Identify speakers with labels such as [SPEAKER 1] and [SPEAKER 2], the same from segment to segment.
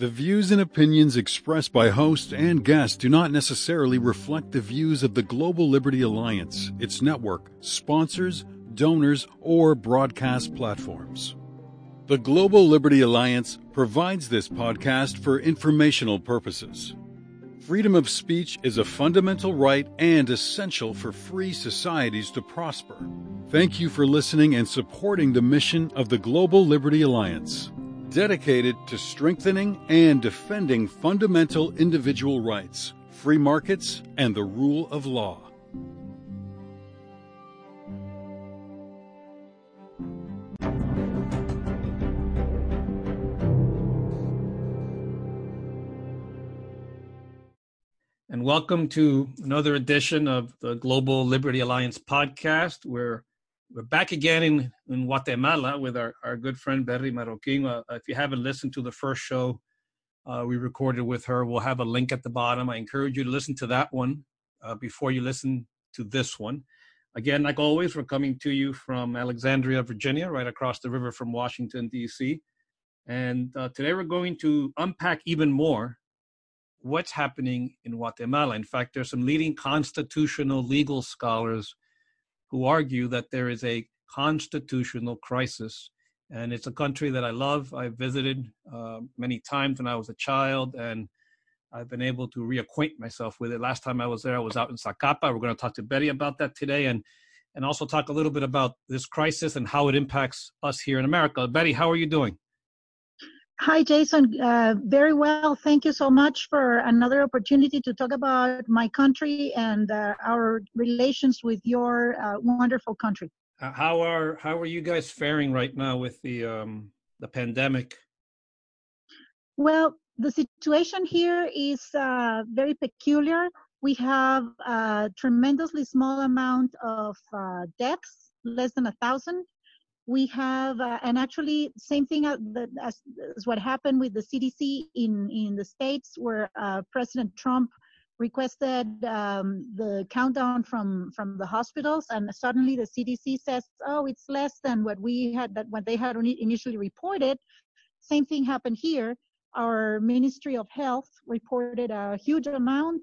[SPEAKER 1] The views and opinions expressed by host and guests do not necessarily reflect the views of the Global Liberty Alliance, its network, sponsors, donors, or broadcast platforms. The Global Liberty Alliance provides this podcast for informational purposes. Freedom of speech is a fundamental right and essential for free societies to prosper. Thank you for listening and supporting the mission of the Global Liberty Alliance dedicated to strengthening and defending fundamental individual rights, free markets, and the rule of law.
[SPEAKER 2] And welcome to another edition of the Global Liberty Alliance podcast, where we're back again in, in Guatemala with our, our good friend Betty Marroquin. Uh, if you haven't listened to the first show uh, we recorded with her, we'll have a link at the bottom. I encourage you to listen to that one uh, before you listen to this one. Again, like always, we're coming to you from Alexandria, Virginia, right across the river from Washington, D.C. And uh, today we're going to unpack even more what's happening in Guatemala. In fact, there's some leading constitutional legal scholars who argue that there is a constitutional crisis. And it's a country that I love. I visited uh, many times when I was a child, and I've been able to reacquaint myself with it. Last time I was there, I was out in Zacapa. We're going to talk to Betty about that today, and and also talk a little bit about this crisis and how it impacts us here in America. Betty, how are you doing?
[SPEAKER 3] Hi, Jason. Uh, very well. Thank you so much for another opportunity to talk about my country and uh, our relations with your uh, wonderful country.
[SPEAKER 2] Uh, how are how are you guys faring right now with the um, the pandemic?
[SPEAKER 3] Well, the situation here is uh, very peculiar. We have a tremendously small amount of uh, deaths, less than a thousand we have, uh, and actually, same thing as, as, what happened with the CDC in, in the States, where uh, President Trump requested um, the countdown from, from the hospitals, and suddenly the CDC says, oh, it's less than what we had, that what they had initially reported. Same thing happened here. Our Ministry of Health reported a huge amount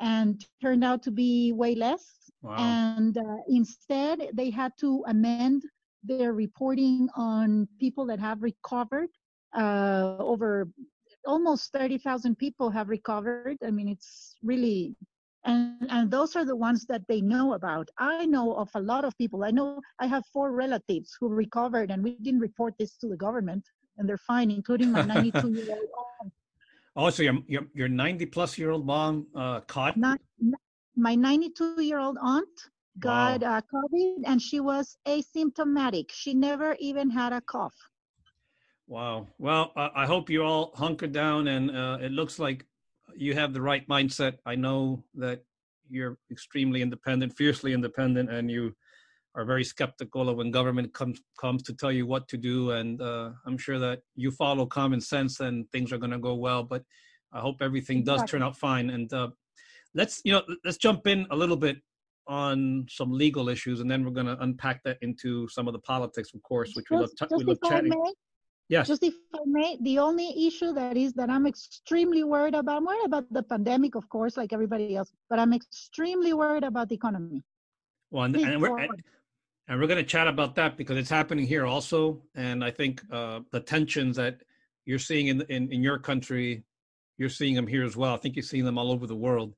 [SPEAKER 3] and turned out to be way less. Wow. And uh, instead, they had to amend they're reporting on people that have recovered. Uh, over almost 30,000 people have recovered. I mean, it's really, and, and those are the ones that they know about. I know of a lot of people. I know I have four relatives who recovered, and we didn't report this to the government, and they're fine, including my 92 year old
[SPEAKER 2] aunt. Oh, so your, your, your 90 plus year old mom uh, caught?
[SPEAKER 3] Not, my 92 year old aunt got wow. uh, COVID and she was asymptomatic. She never even had a cough.
[SPEAKER 2] Wow. Well, I hope you all hunker down and uh, it looks like you have the right mindset. I know that you're extremely independent, fiercely independent, and you are very skeptical of when government comes comes to tell you what to do. And uh, I'm sure that you follow common sense and things are going to go well. But I hope everything does turn out fine. And uh, let's you know let's jump in a little bit on some legal issues, and then we're going to unpack that into some of the politics, of course, which just, we love, t- we love chatting. May,
[SPEAKER 3] yes. Just if I may, the only issue that is that I'm extremely worried about, I'm worried about the pandemic, of course, like everybody else, but I'm extremely worried about the economy.
[SPEAKER 2] Well, and, and we're, and, and we're going to chat about that because it's happening here also. And I think uh, the tensions that you're seeing in, in, in your country, you're seeing them here as well. I think you're seeing them all over the world.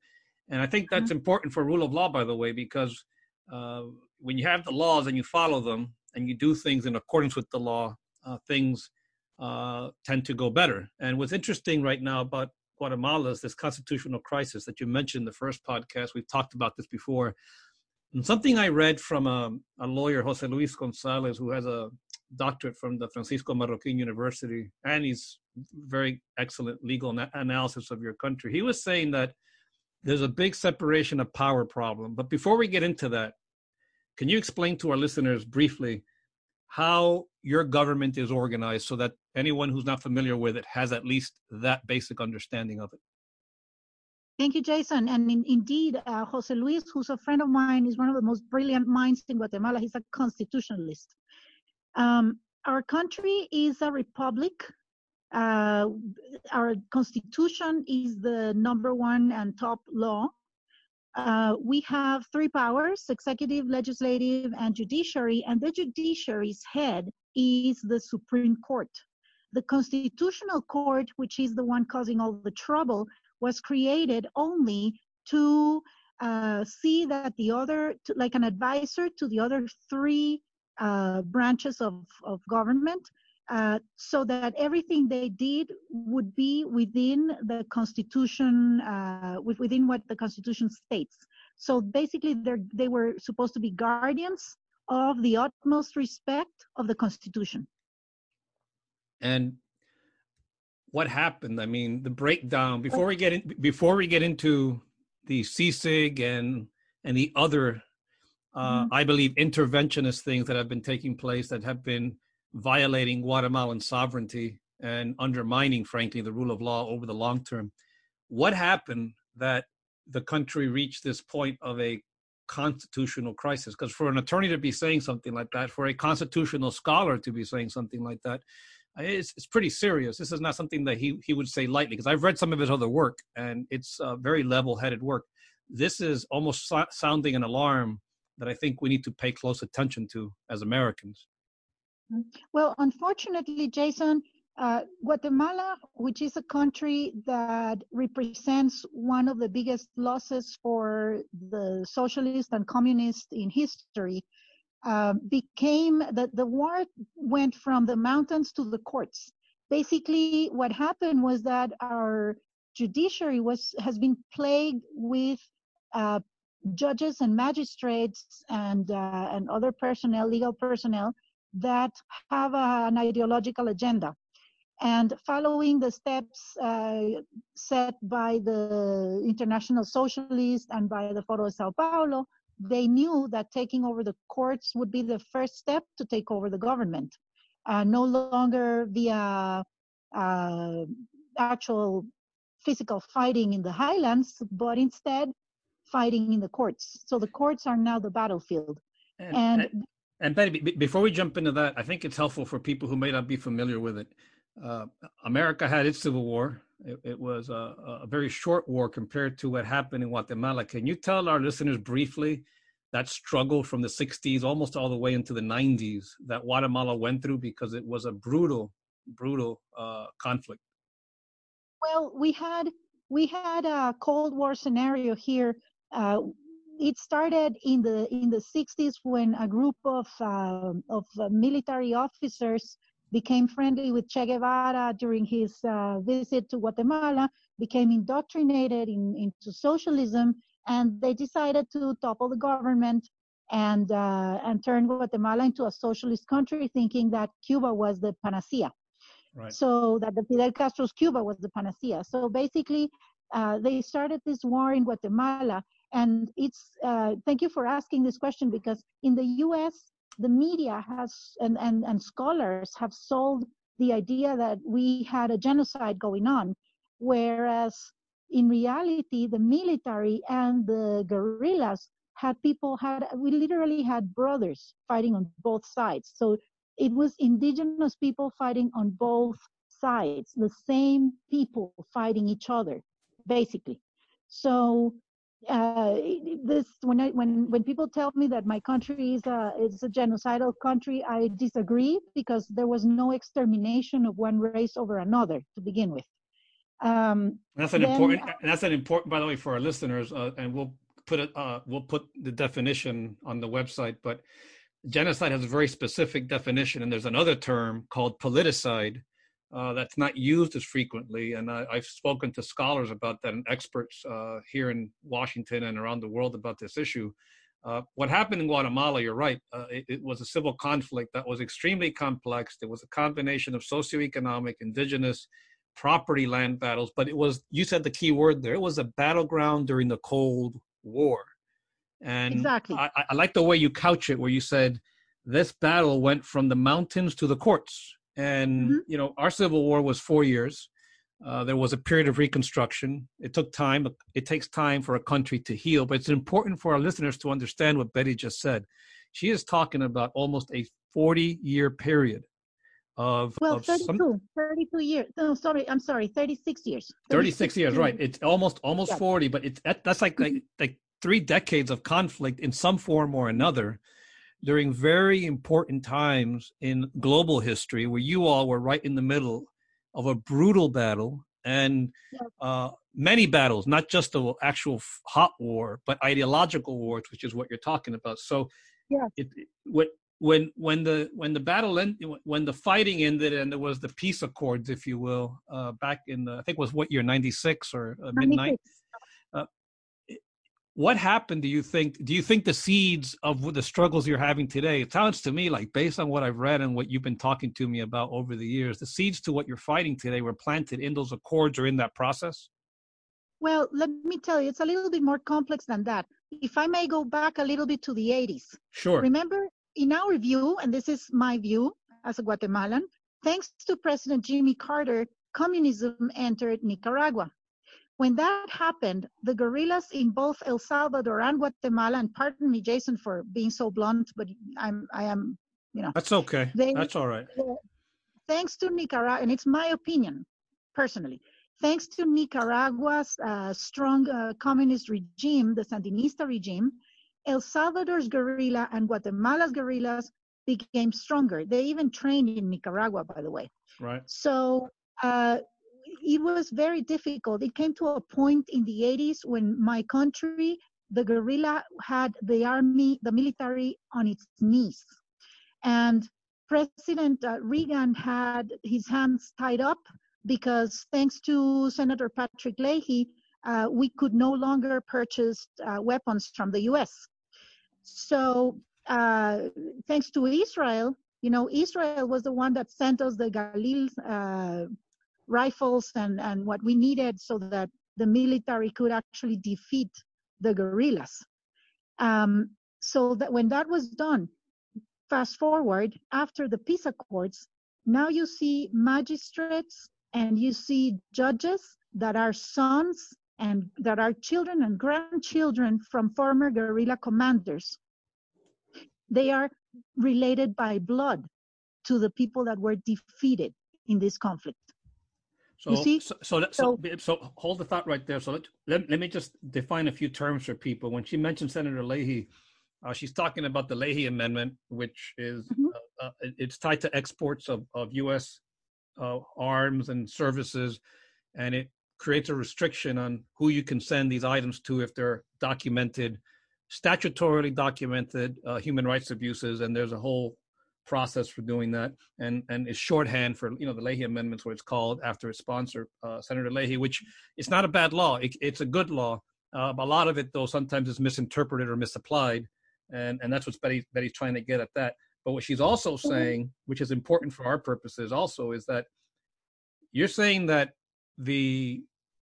[SPEAKER 2] And I think that's mm-hmm. important for rule of law, by the way, because uh, when you have the laws and you follow them and you do things in accordance with the law, uh, things uh, tend to go better. And what's interesting right now about Guatemala is this constitutional crisis that you mentioned in the first podcast. We've talked about this before. And something I read from a, a lawyer, Jose Luis Gonzalez, who has a doctorate from the Francisco Marroquin University, and he's very excellent legal na- analysis of your country. He was saying that there's a big separation of power problem. But before we get into that, can you explain to our listeners briefly how your government is organized so that anyone who's not familiar with it has at least that basic understanding of it?
[SPEAKER 3] Thank you, Jason. And in, indeed, uh, Jose Luis, who's a friend of mine, is one of the most brilliant minds in Guatemala. He's a constitutionalist. Um, our country is a republic Uh, our constitution is the number one and top law. Uh, we have three powers executive, legislative, and judiciary, and the judiciary's head is the Supreme Court. The Constitutional Court, which is the one causing all the trouble, was created only to uh, see that the other, to, like an advisor to the other three uh, branches of, of government, uh, so that everything they did would be within the Constitution, uh, within what the Constitution states. So basically, they were supposed to be guardians of the utmost respect of the Constitution.
[SPEAKER 2] And what happened? I mean, the breakdown before we get in, before we get into the CICIG and and the other, uh, mm-hmm. I believe, interventionist things that have been taking place that have been violating Guatemalan sovereignty and undermining, frankly, the rule of law over the long term. What happened that the country reached this point of a constitutional crisis? Because for an attorney to be saying something like that, for a constitutional scholar to be saying something like that, it's, it's pretty serious. This is not something that he, he would say lightly because I've read some of his other work and it's uh, very level headed work. This is almost so- sounding an alarm that I think we need to pay close attention to as Americans.
[SPEAKER 3] Well, unfortunately, Jason, uh, Guatemala, which is a country that represents one of the biggest losses for the socialist and communist in history, uh, became that the war went from the mountains to the courts. Basically, what happened was that our judiciary was has been plagued with uh, judges and magistrates and uh, and other personnel, legal personnel, that have a, an ideological agenda. And following the steps uh, set by the International Socialists and by the Foro de Sao Paulo, they knew that taking over the courts would be the first step to take over the government. Uh, no longer via uh, actual physical fighting in the highlands, but instead fighting in the courts. So the courts are now the battlefield.
[SPEAKER 2] And, and, and Betty, before we jump into that, I think it's helpful for people who may not be familiar with it. Uh, America had its civil war. It, it was a, a, very short war compared to what happened in Guatemala. Can you tell our listeners briefly that struggle from the 60s almost all the way into the 90s that Guatemala went through because it was a brutal, brutal uh, conflict?
[SPEAKER 3] Well, we had we had a Cold War scenario here. Uh, it started in the in the 60s when a group of uh, of uh, military officers became friendly with Che Guevara during his uh, visit to Guatemala, became indoctrinated in, into socialism, and they decided to topple the government and uh, and turn Guatemala into a socialist country, thinking that Cuba was the panacea. Right. So that the Fidel Castro's Cuba was the panacea. So basically, uh, they started this war in Guatemala, and it's uh, thank you for asking this question because in the U.S the media has and, and, and scholars have sold the idea that we had a genocide going on, whereas in reality, the military and the guerrillas had people had we literally had brothers fighting on both sides. So it was indigenous people fighting on both sides, the same people fighting each other, basically. So uh, this when I when when people tell me that my country is a is a genocidal country, I disagree because there was no extermination of one race over another to begin with.
[SPEAKER 2] Um, that's an then, important. That's an important, by the way, for our listeners, uh, and we'll put it. Uh, we'll put the definition on the website. But genocide has a very specific definition, and there's another term called politicide, uh, that's not used as frequently. And I, have spoken to scholars about that and experts uh, here in Washington and around the world about this issue. Uh, what happened in Guatemala, you're right, uh, it, it, was a civil conflict that was extremely complex. There was a combination of socioeconomic, indigenous, property land battles, but it was, you said the key word there, it was a battleground during the Cold War. And exactly. I, I like the way you couch it, where you said this battle went from the mountains to the courts and mm-hmm. you know, our civil war was four years. Uh, there was a period of reconstruction. It took time. It takes time for a country to heal, but it's important for our listeners to understand what Betty just said. She is talking about almost a 40 year period of
[SPEAKER 3] well
[SPEAKER 2] of
[SPEAKER 3] 32
[SPEAKER 2] some,
[SPEAKER 3] 32 years no sorry i'm sorry 36 years
[SPEAKER 2] 36 years right it's almost almost
[SPEAKER 3] Yeah.
[SPEAKER 2] 40 but it's that's like, like like three decades of conflict in some form or another during very important times in global history where you all were right in the middle of a brutal battle and uh, many battles not just the actual hot war but ideological wars which is what you're talking about so
[SPEAKER 3] Yeah.
[SPEAKER 2] it, it- when when the when the battle ended when the fighting ended and there was the peace accords if you will uh, back in the, i think it was what year 96 or uh, mid 90
[SPEAKER 3] 96.
[SPEAKER 2] What happened do you think do you think the seeds of the struggles you're having today it sounds to me like based on what i've read and what you've been talking to me about over the years the seeds to what you're fighting today were planted in those accords or in that process
[SPEAKER 3] Well, let me tell you, it's a little bit more complex than that. If I may go back a little bit to the 80s.
[SPEAKER 2] sure
[SPEAKER 3] Remember, in our view, and this is my view as a Guatemalan, thanks to President Jimmy Carter, communism entered Nicaragua. When that happened, the guerrillas in both El Salvador and Guatemala, and pardon me, Jason, for being so blunt, but I'm, I am, you know,
[SPEAKER 2] that's okay
[SPEAKER 3] They-
[SPEAKER 2] that's all right
[SPEAKER 3] thanks to Nicaragua, and it's my opinion personally, thanks to Nicaragua's uh, strong uh, communist regime, the Sandinista regime, El Salvador's guerrilla and Guatemala's guerrillas became stronger. They even trained in Nicaragua, by the way.
[SPEAKER 2] right
[SPEAKER 3] So uh, it was very difficult. It came to a point in the 80s when my country, the guerrilla, had the army, the military on its knees. And President uh, Reagan had his hands tied up because, thanks to Senator Patrick Leahy, uh, we could no longer purchase uh, weapons from the US. So, uh, thanks to Israel, you know, Israel was the one that sent us the Galil uh, rifles and, and what we needed so that the military could actually defeat the guerrillas. Um, so that when that was done, fast forward after the peace accords, now you see magistrates and you see judges that are sons and that are children and grandchildren from former guerrilla commanders. They are related by blood to the people that were defeated in this conflict.
[SPEAKER 2] So, so, so, that- so, so hold the thought right there. So let, let, let me just define a few terms for people. When she mentioned Senator Leahy, uh, she's talking about the Leahy Amendment, which is
[SPEAKER 3] Mhm.
[SPEAKER 2] uh, uh, it's tied to exports of, of U.S. Uh, arms and services, and it creates a restriction on who you can send these items to if they're documented, statutorily documented uh, human rights abuses, and there's a whole process for doing that, and and is shorthand for you know the Leahy Amendments, where it's called after its sponsor, uh, Senator Leahy, which it's not a bad law, it, it's a good law. Uh, a lot of it, though, sometimes is misinterpreted or misapplied, and and that's what Betty Betty's trying to get at that. But what she's also saying, which is important for our purposes, also is that you're saying that the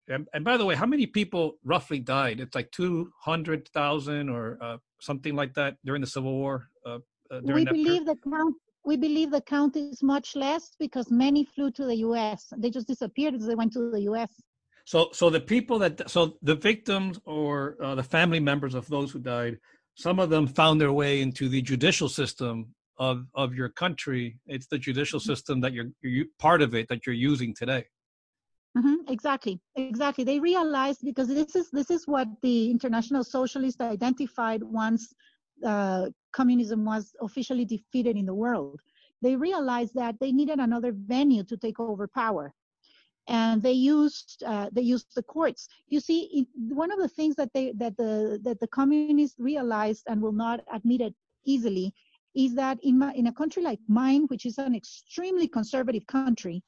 [SPEAKER 2] and, and by the way, how many people roughly died? It's like two hundred thousand or uh, something like that during the Civil War. Uh, uh, during
[SPEAKER 3] we believe the count we believe the count is much less because many flew to the US. They just disappeared as they went to the US.
[SPEAKER 2] So, so the people that, so the victims or uh, the family members of those who died, some of them found their way into the judicial system of of your country. It's the judicial system that you're, you're part of it that you're using today.
[SPEAKER 3] hmm exactly, exactly. They realized because this is this is what the international socialists identified once uh, communism was officially defeated in the world. They realized that they needed another venue to take over power, and they used uh, they used the courts. You see, it, one of the things that they that the that the communists realized and will not admit it easily is that in my, in a country like mine, which is an extremely conservative country,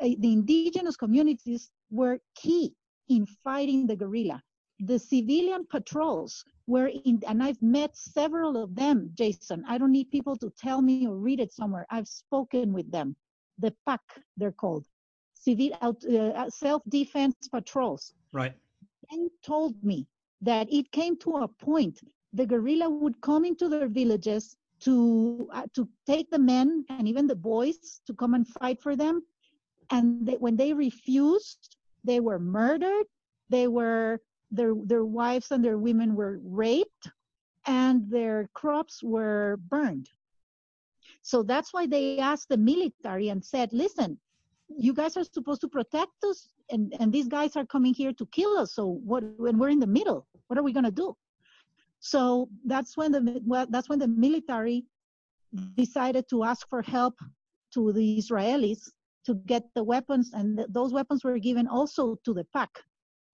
[SPEAKER 3] uh, the indigenous communities were key in fighting the guerrilla. The civilian patrols were in, and I've met several of them, Jason. I don't need people to tell me or read it somewhere. I've spoken with them. The PAC, they're called, civil uh, self-defense patrols.
[SPEAKER 2] Right.
[SPEAKER 3] They told me that it came to a point the guerrilla would come into their villages to uh, to take the men and even the boys to come and fight for them and they, when they refused they were murdered they were their their wives and their women were raped and their crops were burned So that's why they asked the military and said, listen, you guys are supposed to protect us and, and these guys are coming here to kill us. So what when we're in the middle, what are we gonna do? So that's when the well, that's when the military decided to ask for help to the Israelis to get the weapons, and th- those weapons were given also to the PAC.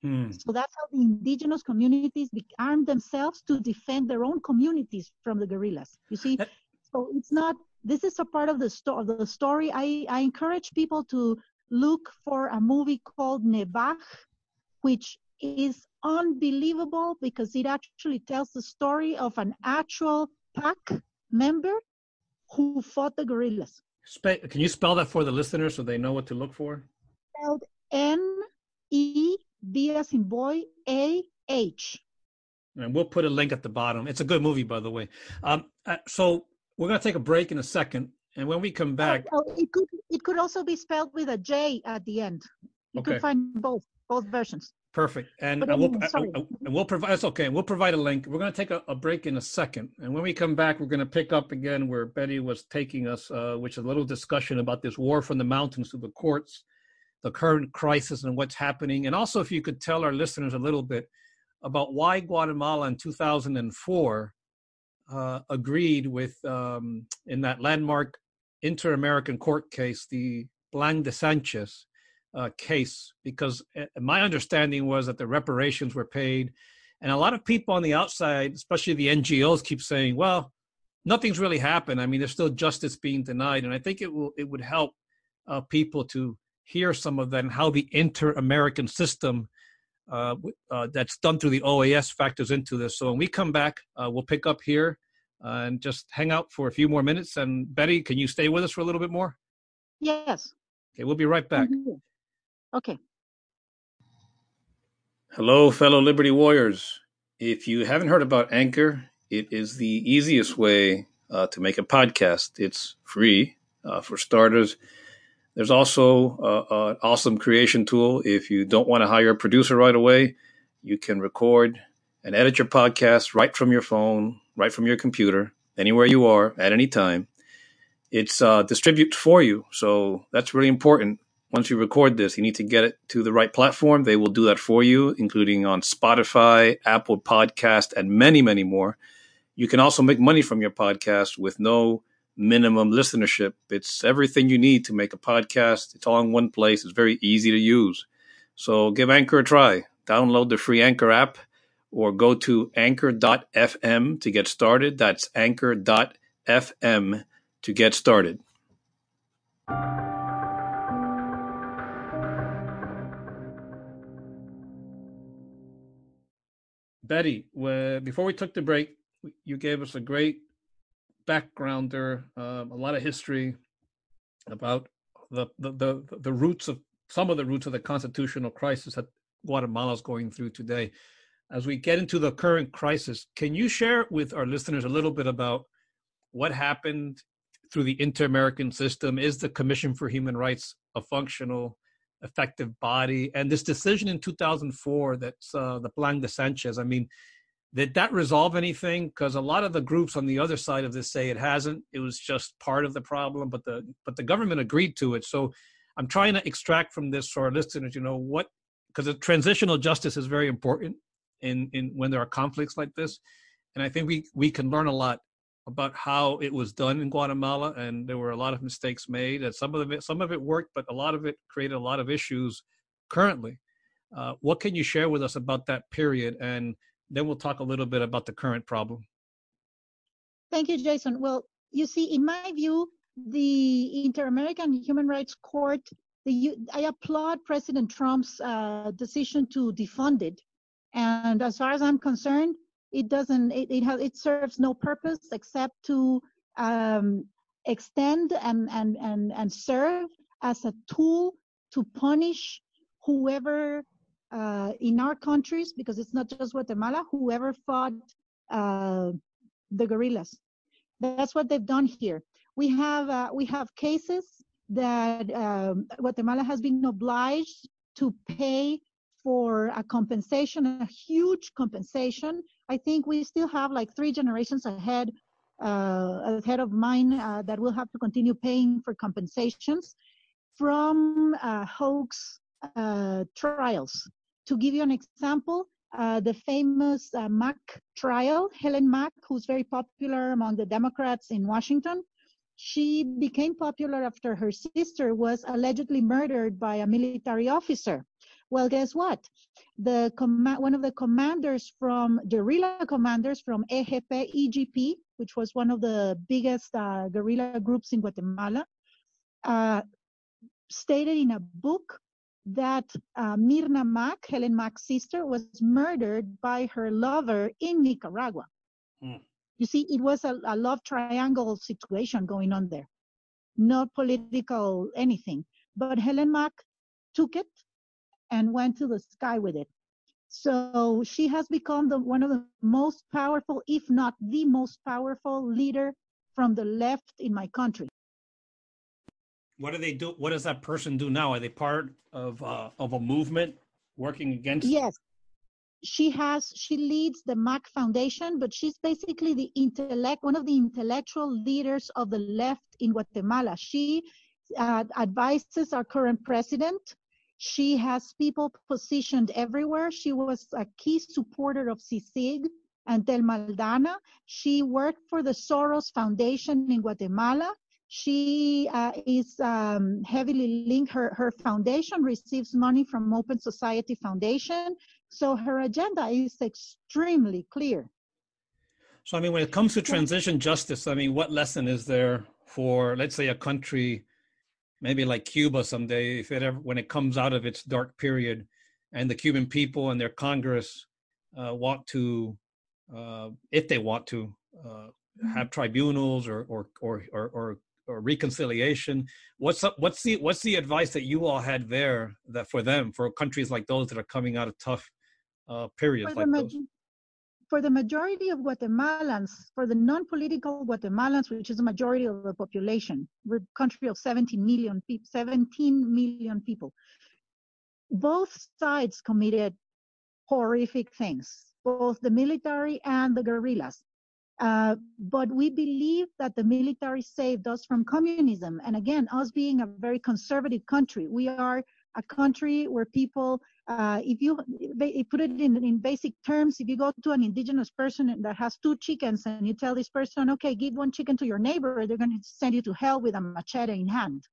[SPEAKER 2] Hmm.
[SPEAKER 3] So that's how the indigenous communities armed themselves to defend their own communities from the guerrillas. You see,
[SPEAKER 2] That-
[SPEAKER 3] so it's not. This is a part of the, sto- of the story. I, I encourage people to look for a movie called Nevach, which is unbelievable because it actually tells the story of an actual PAC member who fought the guerrillas.
[SPEAKER 2] Spe- Can you spell that for the listeners so they know what to look for?
[SPEAKER 3] Spelled N E B as in boy A H.
[SPEAKER 2] And we'll put a link at the bottom. It's a good movie, by the way. Um, uh, so we're going to take a break in a second. And when we come back,
[SPEAKER 3] Oh, it could it could also be spelled with a J at the end. You
[SPEAKER 2] Okay.
[SPEAKER 3] could find both both versions.
[SPEAKER 2] perfect. And,
[SPEAKER 3] But
[SPEAKER 2] and we'll, uh, uh, we'll provide, that's okay. We'll provide a link. We're going to take a, a break in a second. And when we come back, we're going to pick up again where Betty was taking us, uh, which is a little discussion about this war from the mountains to the courts, the current crisis and what's happening. And also, if you could tell our listeners a little bit about why Guatemala in 2004 uh, agreed with, um, in that landmark inter American court case, the Plan de Sanchez uh, case, because uh, my understanding was that the reparations were paid. And a lot of people on the outside, especially the NGOs, keep saying, well, nothing's really happened. I mean, there's still justice being denied. And I think it will it would help uh, people to hear some of that and how the inter-American system uh, uh, that's done through the OAS factors into this. So when we come back, uh, we'll pick up here uh, and just hang out for a few more minutes. And Betty, can you stay with us for a little bit more?
[SPEAKER 3] Yes.
[SPEAKER 2] Okay, we'll be right back.
[SPEAKER 3] I'm. Okay.
[SPEAKER 4] Hello, fellow Liberty Warriors. If you haven't heard about Anchor, it is the easiest way uh, to make a podcast. It's free uh, for starters. There's also uh, an awesome creation tool. If you don't want to hire a producer right away, you can record and edit your podcast right from your phone, right from your computer, anywhere you are at any time. It's uh, distributed for you, so that's really important once you record this, you need to get it to the right platform. They will do that for you, including on Spotify, Apple Podcast, and many, many more. You can also make money from your podcast with no minimum listenership. It's everything you need to make a podcast. It's all in one place. It's very easy to use. So give Anchor a try. Download the free Anchor app or go to anchor.fm to get started. That's anchor.fm to get started.
[SPEAKER 2] Betty, before we took the break, you gave us a great backgrounder, um, a lot of history about the, the the the roots of some of the roots of the constitutional crisis that Guatemala is going through today. As we get into the current crisis, can you share with our listeners a little bit about what happened through the inter-American system? Is the Commission for Human Rights a functional, effective body? And this decision in 2004, that's uh, the Plan de Sanchez. I mean, did that resolve anything? Because a lot of the groups on the other side of this say it hasn't. It was just part of the problem, but the but the government agreed to it. So I'm trying to extract from this for our listeners, you know, what because the transitional justice is very important in in when there are conflicts like this, and I think we we can learn a lot about how it was done in Guatemala, and there were a lot of mistakes made, and some of it some of it worked, but a lot of it created a lot of issues currently. Uh, what can you share with us about that period, and then we'll talk a little bit about the current problem.
[SPEAKER 3] Thank you, Jason. Well, you see, in my view, the Inter-American Human Rights Court, the, I applaud President Trump's uh, decision to defund it. And as far as I'm concerned, it doesn't, it, it, has, it serves no purpose except to um, extend and, and, and, and serve as a tool to punish whoever uh, in our countries, because it's not just Guatemala, whoever fought uh, the guerrillas. That's what they've done here. We have uh, we have cases that um, Guatemala has been obliged to pay for a compensation, a huge compensation. I think we still have like three generations ahead uh, a head of mine uh, that will have to continue paying for compensations from uh, hoax uh, trials. To give you an example, uh, the famous uh, Mack trial, Helen Mack, who's very popular among the Democrats in Washington, she became popular after her sister was allegedly murdered by a military officer. Well, guess what? The one of the commanders from guerrilla commanders from EGP, EGP, which was one of the biggest uh, guerrilla groups in Guatemala, uh, stated in a book that uh, Myrna Mack, Helen Mack's sister, was murdered by her lover in Nicaragua. Mm. You see, it was a, a love triangle situation going on there, not political anything. But Helen Mack took it and went to the sky with it. So she has become the, one of the most powerful, if not the most powerful leader from the left in my country.
[SPEAKER 2] What do they do? What does that person do now? Are they part of uh, of a movement working against?
[SPEAKER 3] Yes, she has. She leads the Mack Foundation, but she's basically the intellect, one of the intellectual leaders of the left in Guatemala. She uh, advises our current president. She has people positioned everywhere. She was a key supporter of CICIG and Thelma Aldana. She worked for the Soros Foundation in Guatemala. She uh, is um, heavily linked. Her, her foundation receives money from Open Society Foundation. So her agenda is extremely clear.
[SPEAKER 2] So, I mean, when it comes to transition justice, I mean, what lesson is there for, let's say, a country, maybe like Cuba someday, if it ever, when it comes out of its dark period, and the Cuban people and their Congress uh, want to, uh, if they want to, uh, mm-hmm. have tribunals or or or or, or or reconciliation. What's up? What's the what's the advice that you all had there that for them for countries like those that are coming out of tough uh, periods for like
[SPEAKER 3] the,
[SPEAKER 2] those?
[SPEAKER 3] For the majority of Guatemalans, for the non-political Guatemalans, which is the majority of the population, we're a country of 17 million people, 17 million people. Both sides committed horrific things, both the military and the guerrillas. Uh, but we believe that the military saved us from communism. And again, us being a very conservative country, we are a country where people, uh, if you put it in, in basic terms, if you go to an indigenous person that has two chickens and you tell this person, okay, give one chicken to your neighbor, they're going to send you to hell with a machete in hand.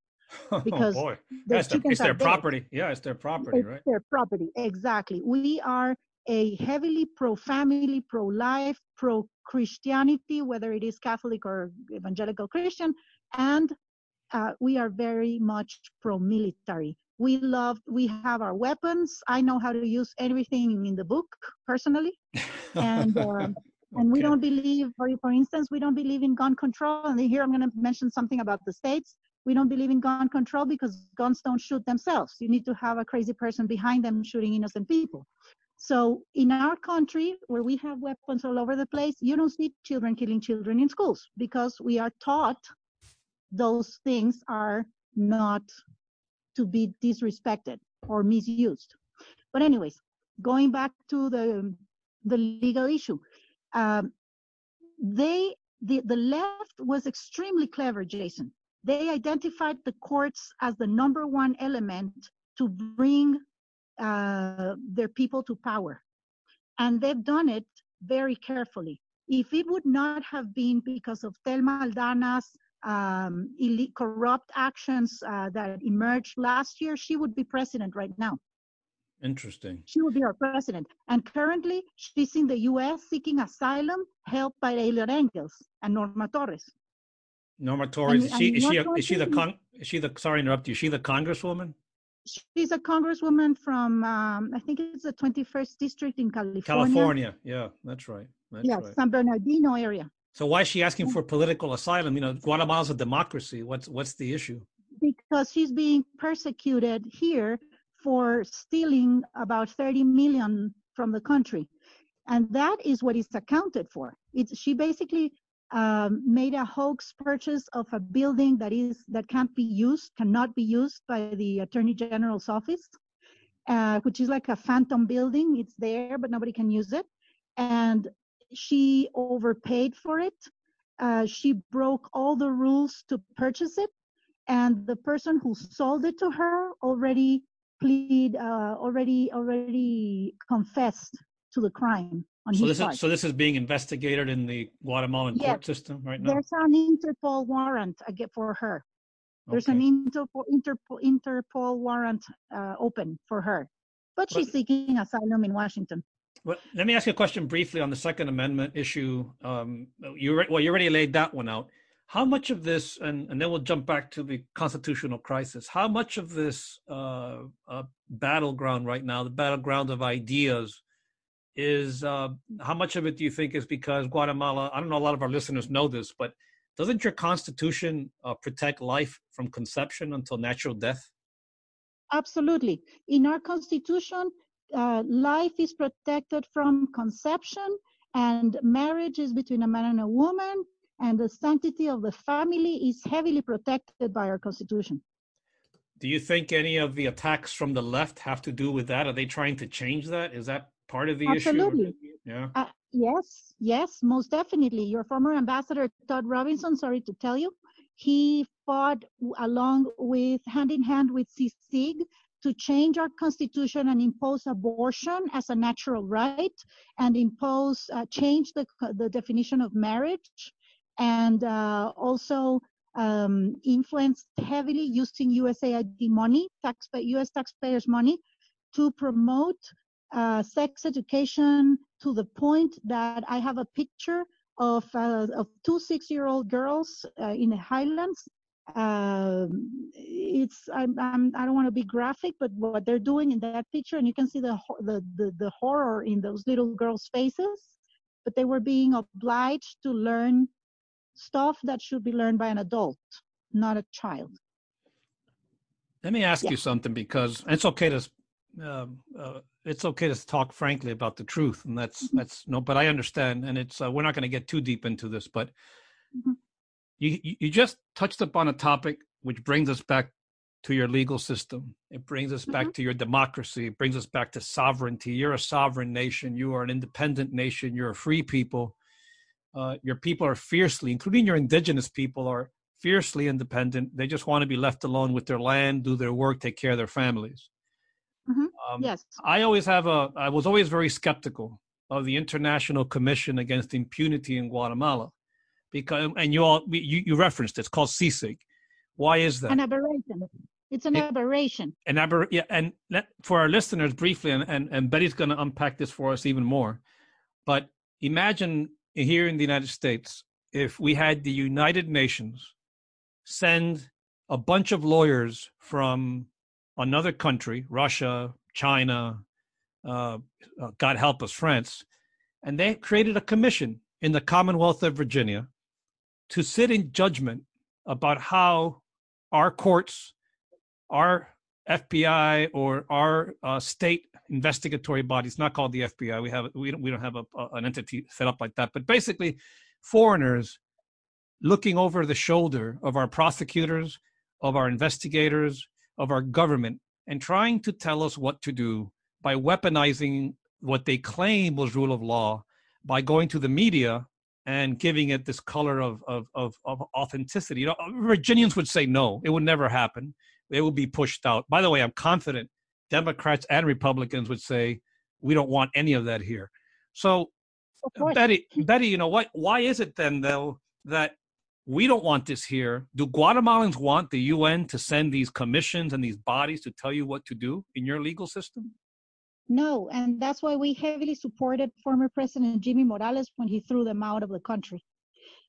[SPEAKER 2] Because oh boy, it's, the, it's their property. Yeah, it's their property,
[SPEAKER 3] it's
[SPEAKER 2] right?
[SPEAKER 3] Their property, exactly. We are a heavily pro-family, pro-life, pro-Christianity, whether it is Catholic or evangelical Christian, and uh, we are very much pro-military. We love, we have our weapons. I know how to use everything in the book personally, and um, and we don't believe, for for instance, we don't believe in gun control. And here I'm going to mention something about the states. We don't believe in gun control because guns don't shoot themselves. You need to have a crazy person behind them shooting innocent people. So in our country, where we have weapons all over the place, you don't see children killing children in schools because we are taught those things are not to be disrespected or misused. But anyways, going back to the the legal issue, um, they the the left was extremely clever, Jason. They identified the courts as the number one element to bring uh, their people to power. And they've done it very carefully. If it would not have been because of Thelma Aldana's um, corrupt actions uh, that emerged last year, she would be president right now.
[SPEAKER 2] Interesting.
[SPEAKER 3] She would be our president. And currently, she's in the U.S. seeking asylum, helped by Eliot Engels and Norma Torres.
[SPEAKER 2] Norma Torres, and, is she, is she, is she the con, is she the, sorry interrupt you, is she the congresswoman?
[SPEAKER 3] She's a congresswoman from um, I think it's the 21st district in California.
[SPEAKER 2] California, yeah, that's right. That's
[SPEAKER 3] yeah,
[SPEAKER 2] right.
[SPEAKER 3] San Bernardino area.
[SPEAKER 2] So why is she asking for political asylum? You know, Guatemala's a democracy. What's what's the issue?
[SPEAKER 3] Because she's being persecuted here for stealing about 30 million from the country, and that is what is accounted for. It's she basically um, made a hoax purchase of a building that is that can't be used, cannot be used by the Attorney General's office, uh, which is like a phantom building. It's there, but nobody can use it. And she overpaid for it. uh, she broke all the rules to purchase it, and the person who sold it to her already plead, uh, already already confessed to the crime
[SPEAKER 2] So
[SPEAKER 3] his
[SPEAKER 2] this is so this is being investigated in the Guatemalan
[SPEAKER 3] Yes.
[SPEAKER 2] court system right now.
[SPEAKER 3] There's an Interpol warrant for her. There's an Interpol Interpol, Interpol warrant uh, open for her, but she's
[SPEAKER 2] But-
[SPEAKER 3] seeking asylum in Washington.
[SPEAKER 2] Well, let me ask you a question briefly on the Second Amendment issue. Um, you re- well, you already laid that one out. How much of this, and, and then we'll jump back to the constitutional crisis. How much of this uh, uh, battleground right now, the battleground of ideas, is uh, how much of it do you think is because Guatemala? I don't know. A lot of our listeners know this, but doesn't your constitution uh, protect life from conception until natural death?
[SPEAKER 3] Absolutely. In our constitution, uh, life is protected from conception, and marriage is between a man and a woman, and the sanctity of the family is heavily protected by our constitution.
[SPEAKER 2] Do you think any of the attacks from the left have to do with that? Are they trying to change that? Is that part of the issue?
[SPEAKER 3] Absolutely.
[SPEAKER 2] Yeah.
[SPEAKER 3] Uh, yes, yes, most definitely. Your former ambassador, Todd Robinson, sorry to tell you, he fought along with, hand in hand with CICIG to change our constitution and impose abortion as a natural right and impose, uh, change the, the definition of marriage and uh, also um, influenced heavily using USAID money, taxpay- US taxpayers' money, to promote uh, sex education to the point that I have a picture of uh, of two six-year-old girls uh, in the Highlands. Um, it's I'm, I'm I don't want to be graphic, but what they're doing in that picture, and you can see the the the, the horror in those little girls' faces. But they were being obliged to learn stuff that should be learned by an adult, not a child.
[SPEAKER 2] Let me ask
[SPEAKER 3] Yeah.
[SPEAKER 2] you something because it's okay to um, uh, it's okay to talk frankly about the truth, and that's
[SPEAKER 3] Mhm.
[SPEAKER 2] that's no. But I understand, and it's uh, we're not going to get too deep into this. But
[SPEAKER 3] Mhm.
[SPEAKER 2] you you just touched upon a topic which brings us back to your legal system. It brings us back to your democracy. It brings us back to sovereignty. You're a sovereign nation. You are an independent nation. You're a free people. Uh, your people are fiercely, including your indigenous people, are fiercely independent. They just want to be left alone with their land, do their work, take care of their families.
[SPEAKER 3] Mhm.
[SPEAKER 2] Um,
[SPEAKER 3] Yes.
[SPEAKER 2] I always have a. I was always very skeptical of the International Commission Against Impunity in Guatemala, because and you all you, you referenced it, it's called CICIG. Why is that?
[SPEAKER 3] An aberration. It's an
[SPEAKER 2] It-
[SPEAKER 3] aberration.
[SPEAKER 2] and aber, yeah, and let, for our listeners briefly, and, and, and Betty's going to unpack this for us even more. But imagine here in the United States, if we had the United Nations send a bunch of lawyers from another country, Russia, China, uh, uh, God help us, France, and they created a commission in the Commonwealth of Virginia to sit in judgment about how our courts our FBI or our uh, state investigatory bodies, not called the FBI. We have we don't we don't have a, a, an entity set up like that. But basically, foreigners looking over the shoulder of our prosecutors, of our investigators, of our government, and trying to tell us what to do by weaponizing what they claim was rule of law by going to the media and giving it this color of of of, of authenticity. You know, Virginians would say no, it would never happen they will be pushed out. By the way, I'm confident Democrats and Republicans would say we don't want any of that here. So. Betty, Betty, you know what? Why is it then though that we don't want this here? Do Guatemalans want the UN to send these commissions and these bodies to tell you what to do in your legal system?
[SPEAKER 3] No, and that's why we heavily supported former President Jimmy Morales when he threw them out of the country.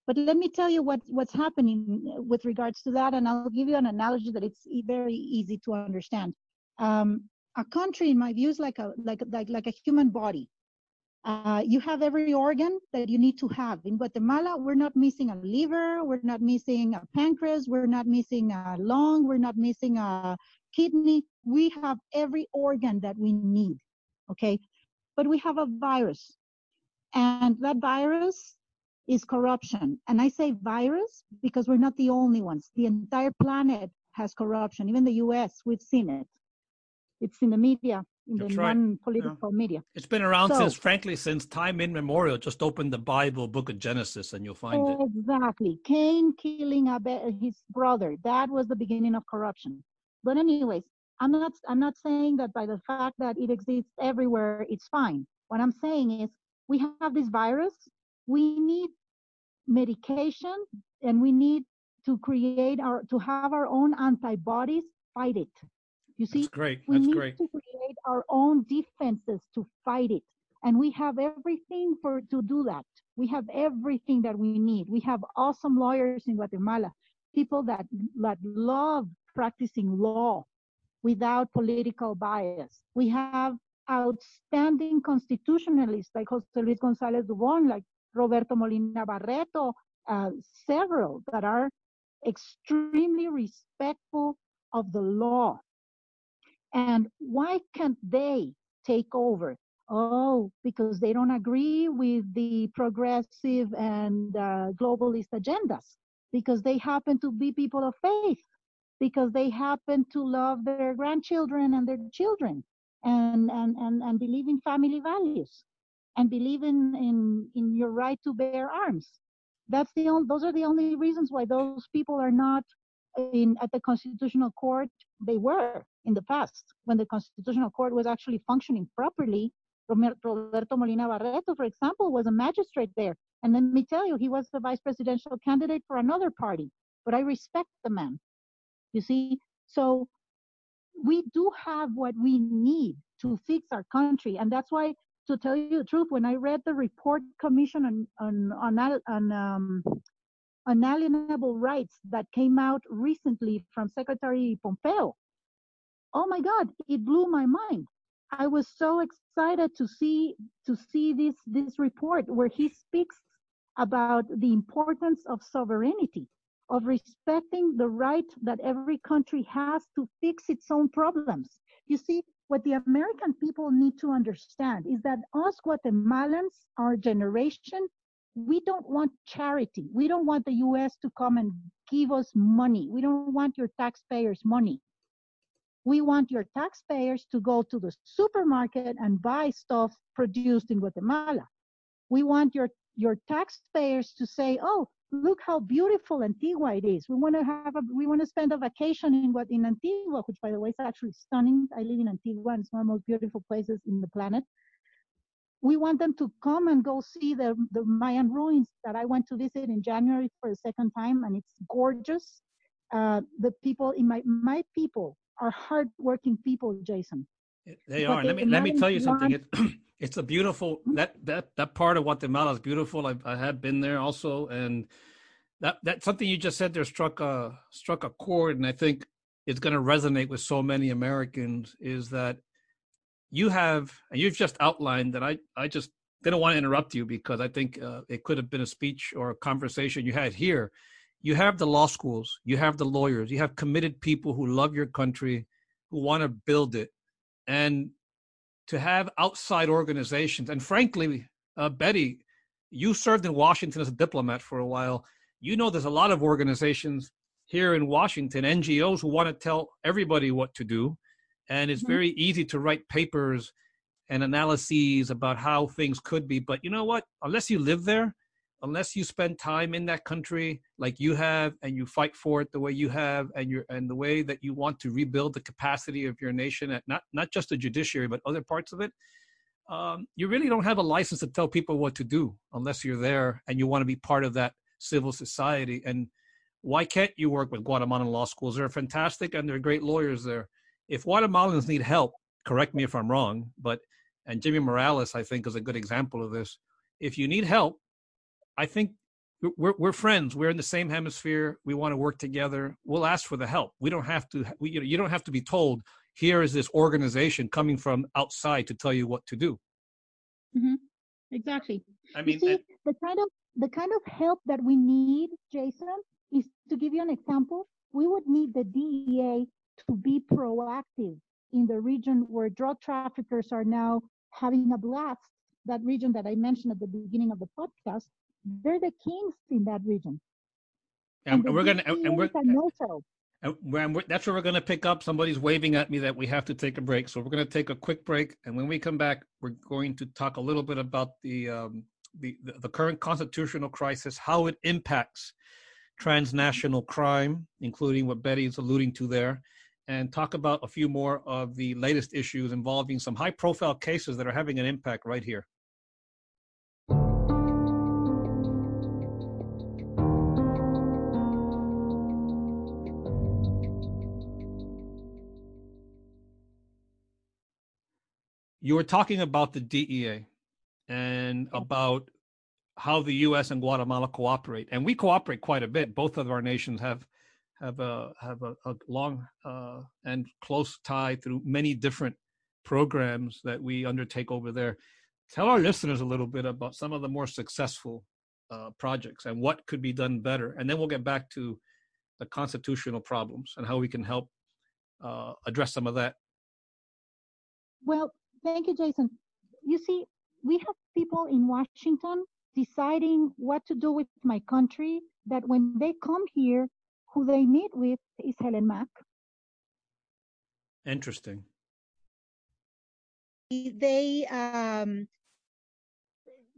[SPEAKER 3] But let me tell you what, what's happening with regards to that, and I'll give you an analogy that it's very easy to understand. Um, a country, in my view, is like a like like like a human body. Uh, you have every organ that you need to have. In Guatemala, we're not missing a liver, we're not missing a pancreas, we're not missing a lung, we're not missing a kidney. We have every organ that we need. Okay, but we have a virus, and that virus is corruption. And I say virus because we're not the only ones. The entire planet has corruption. Even the US, we've seen it. It's in the media. In the right. non-political yeah. media.
[SPEAKER 2] It's been around so, since, frankly, since time immemorial. Just open the Bible, Book of Genesis, and you'll find
[SPEAKER 3] exactly. it. Exactly. Cain killing his brother. That was the beginning of corruption. But anyways, I'm not. I'm not saying that by the fact that it exists everywhere, it's fine. What I'm saying is, we have this virus. We need medication, and we need to create our to have our own antibodies fight it. You see,
[SPEAKER 2] That's great.
[SPEAKER 3] we
[SPEAKER 2] That's
[SPEAKER 3] need
[SPEAKER 2] great.
[SPEAKER 3] to create our own defenses to fight it, and we have everything for to do that. We have everything that we need. We have awesome lawyers in Guatemala, people that that love practicing law without political bias. We have outstanding constitutionalists like Jose Luis Gonzalez Dubon, like Roberto Molina Barreto, uh, several that are extremely respectful of the law. And why can't they take over? Oh, because they don't agree with the progressive and uh, globalist agendas, because they happen to be people of faith, because they happen to love their grandchildren and their children and, and, and, and believe in family values and believe in, in, in your right to bear arms. That's the only, those are the only reasons why those people are not in at the constitutional court they were in the past when the constitutional court was actually functioning properly roberto molina barreto for example was a magistrate there and let me tell you he was the vice presidential candidate for another party but i respect the man you see so we do have what we need to fix our country and that's why to tell you the truth when i read the report commission on on on, on um, unalienable rights that came out recently from Secretary Pompeo. Oh my God, it blew my mind. I was so excited to see to see this this report where he speaks about the importance of sovereignty, of respecting the right that every country has to fix its own problems. You see, what the American people need to understand is that us Guatemalans, our generation, we don't want charity. We don't want the US to come and give us money. We don't want your taxpayers' money. We want your taxpayers to go to the supermarket and buy stuff produced in Guatemala. We want your, your taxpayers to say, oh, look how beautiful Antigua it is. We want to have a, we want to spend a vacation in what in Antigua, which by the way is actually stunning. I live in Antigua and it's one of the most beautiful places in the planet we want them to come and go see the, the Mayan ruins that I went to visit in January for the second time, and it's gorgeous. Uh, the people in my my people are hardworking people, Jason.
[SPEAKER 2] They are. Let me let me tell you something. It, it's a beautiful hmm? that that that part of Guatemala is beautiful. I, I have been there also, and that that something you just said there struck a struck a chord, and I think it's going to resonate with so many Americans. Is that you have, and you've just outlined that I, I just didn't want to interrupt you because I think uh, it could have been a speech or a conversation you had here. You have the law schools, you have the lawyers, you have committed people who love your country, who want to build it. And to have outside organizations, and frankly, uh, Betty, you served in Washington as a diplomat for a while. You know there's a lot of organizations here in Washington, NGOs who want to tell everybody what to do and it's mm-hmm. very easy to write papers and analyses about how things could be but you know what unless you live there unless you spend time in that country like you have and you fight for it the way you have and you and the way that you want to rebuild the capacity of your nation at not not just the judiciary but other parts of it um, you really don't have a license to tell people what to do unless you're there and you want to be part of that civil society. And why can't you work with guatemalan law schools? They're fantastic and they're great lawyers there. If Guatemalans need help, correct me if I'm wrong, but and Jimmy Morales, I think, is a good example of this. If you need help, I think we're we're friends. We're in the same hemisphere. We want to work together. We'll ask for the help. We don't have to. We, you know, you don't have to be told. Here is this organization coming from outside to tell you what to do.
[SPEAKER 3] Mm-hmm. Exactly. I mean, you see, the kind of the kind of help that we need, Jason, is to give you an example. We would need the DEA to be proactive in the region where drug traffickers are now having a blast. That region that I mentioned at the beginning of the podcast, they're the kings in that region.
[SPEAKER 2] And, and we're gonna and we're And that's where we're going to pick up. Somebody's waving at me that we have to take a break. So we're going to take a quick break. And when we come back, we're going to talk a little bit about the, um, the, the current constitutional crisis, how it impacts transnational crime, including what Betty's alluding to there, and talk about a few more of the latest issues involving some high profile cases that are having an impact right here. You were talking about the DEA and about how the U.S. and Guatemala cooperate, and we cooperate quite a bit. Both of our nations have have a have a, a long uh, and close tie through many different programs that we undertake over there. Tell our listeners a little bit about some of the more successful uh, projects and what could be done better, and then we'll get back to the constitutional problems and how we can help uh, address some of that.
[SPEAKER 3] Well, Thank you, Jason. You see, we have people in Washington deciding what to do with my country that when they come here, who they meet with is Helen Mack.
[SPEAKER 2] Interesting.
[SPEAKER 3] They um,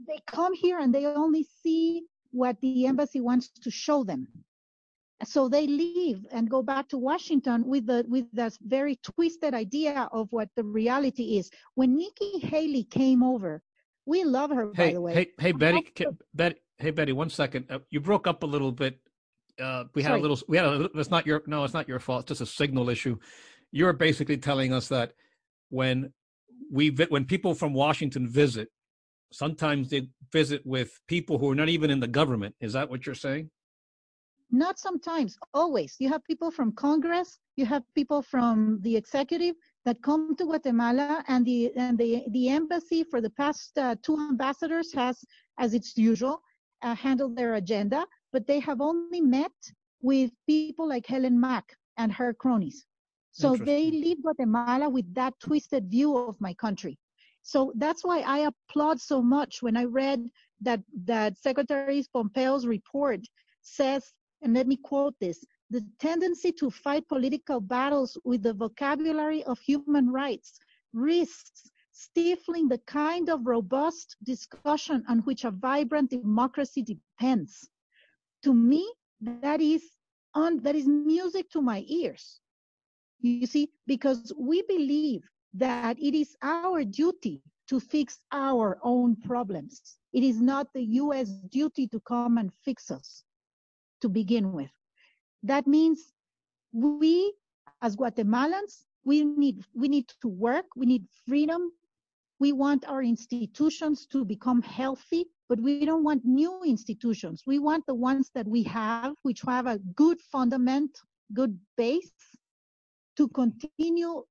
[SPEAKER 3] they come here and they only see what the embassy wants to show them so they leave and go back to Washington with the with this very twisted idea of what the reality is. When Nikki Haley came over, we love her
[SPEAKER 2] hey,
[SPEAKER 3] by the way.
[SPEAKER 2] Hey, hey, Betty, can, Betty, hey, Betty, one second. Uh, you broke up a little bit. Uh, we had Sorry. a little. We had a. It's not your. No, it's not your fault. It's just a signal issue. You're basically telling us that when we when people from Washington visit, sometimes they visit with people who are not even in the government. Is that what you're saying?
[SPEAKER 3] Not sometimes, always. You have people from Congress, you have people from the executive that come to Guatemala, and the and the the embassy for the past uh, two ambassadors has, as it's usual, uh, handled their agenda, but they have only met with people like Helen Mack and her cronies. So they leave Guatemala with that twisted view of my country. So that's why I applaud so much when I read that that Secretary Pompeo's report says and let me quote this, the tendency to fight political battles with the vocabulary of human rights risks stifling the kind of robust discussion on which a vibrant democracy depends. To me, that is on that is music to my ears. You see, because we believe that it is our duty to fix our own problems. It is not the US duty to come and fix us to begin with. That means we, as Guatemalans, we need, we need to work, we need freedom. We want our institutions to become healthy, but we don't want new institutions. We want the ones that we have, which have a good fundament, good base to continue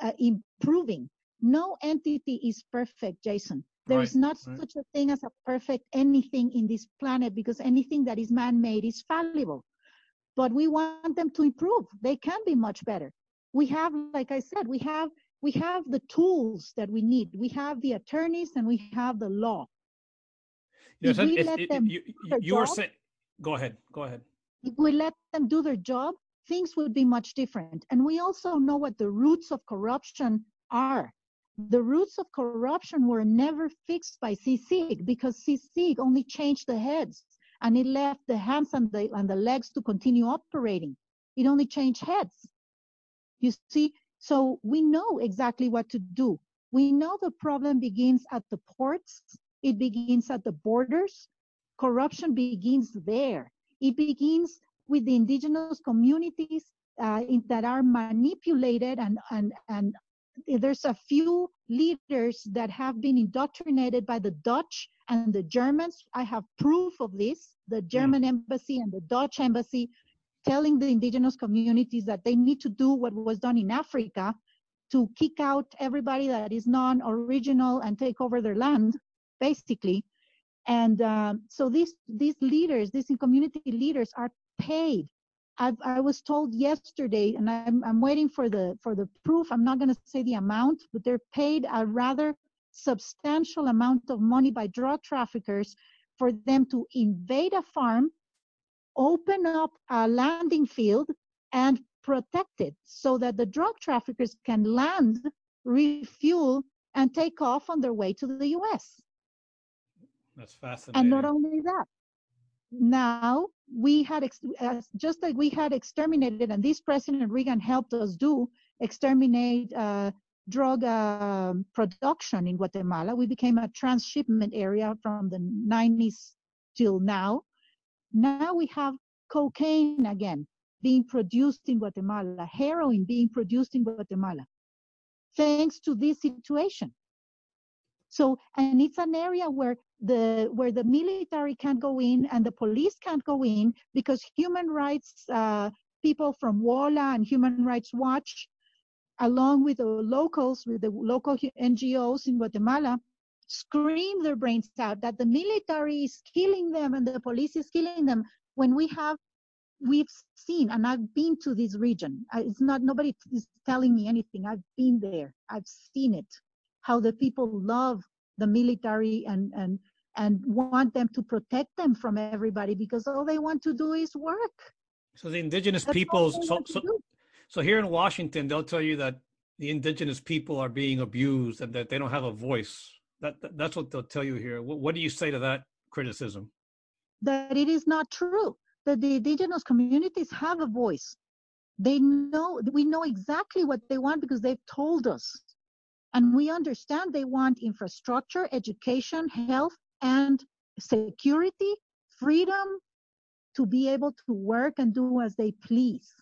[SPEAKER 3] uh, improving. No entity is perfect, Jason. There right, is not right. such a thing as a perfect anything in this planet because anything that is man-made is fallible. But we want them to improve. They can be much better. We have, like I said, we have we have the tools that we need. We have the attorneys and we have the law.
[SPEAKER 2] Yes, if we let if, them you, you were saying, go ahead, go ahead.
[SPEAKER 3] If we let them do their job, things would be much different. And we also know what the roots of corruption are the roots of corruption were never fixed by CICIG because CICIG only changed the heads and it left the hands and the, and the legs to continue operating. It only changed heads. You see, so we know exactly what to do. We know the problem begins at the ports. It begins at the borders. Corruption begins there. It begins with the indigenous communities uh, in, that are manipulated and, and, and there's a few leaders that have been indoctrinated by the Dutch and the Germans. I have proof of this. The hmm. German mm. embassy and the Dutch embassy telling the indigenous communities that they need to do what was done in Africa to kick out everybody that is non-original and take over their land, basically. And um, so these these leaders, these community leaders, are paid I've, i was told yesterday, and I'm, I'm waiting for the for the proof. I'm not going to say the amount, but they're paid a rather substantial amount of money by drug traffickers for them to invade a farm, open up a landing field, and protect it so that the drug traffickers can land, refuel, and take off on their way to the US.
[SPEAKER 2] That's fascinating.
[SPEAKER 3] And not only that, now we had, just like we had exterminated, and this President Reagan helped us do, exterminate uh, drug uh, production in Guatemala. We became a transshipment area from the 90s till now. Now we have cocaine again being produced in Guatemala, heroin being produced in Guatemala, thanks to this situation. So, and it's an area where the where the military can't go in and the police can't go in because human rights uh, people from WOLA and Human Rights Watch along with the locals, with the local NGOs in Guatemala, scream their brains out that the military is killing them and the police is killing them when we have we've seen and i've been to this region. It's not nobody is telling me anything. I've been there. I've seen it how the people love the military and and and want them to protect them from everybody because all they want to do is work
[SPEAKER 2] so the indigenous That's peoples so, so, so here in Washington, they'll tell you that the indigenous people are being abused and that they don't have a voice. That, that that's what they'll tell you here. What, what do you say to that criticism?
[SPEAKER 3] That it is not true. That the indigenous communities have a voice. They know we know exactly what they want because they've told us. And we understand they want infrastructure, education, health, and security, freedom to be able to work and do as they please.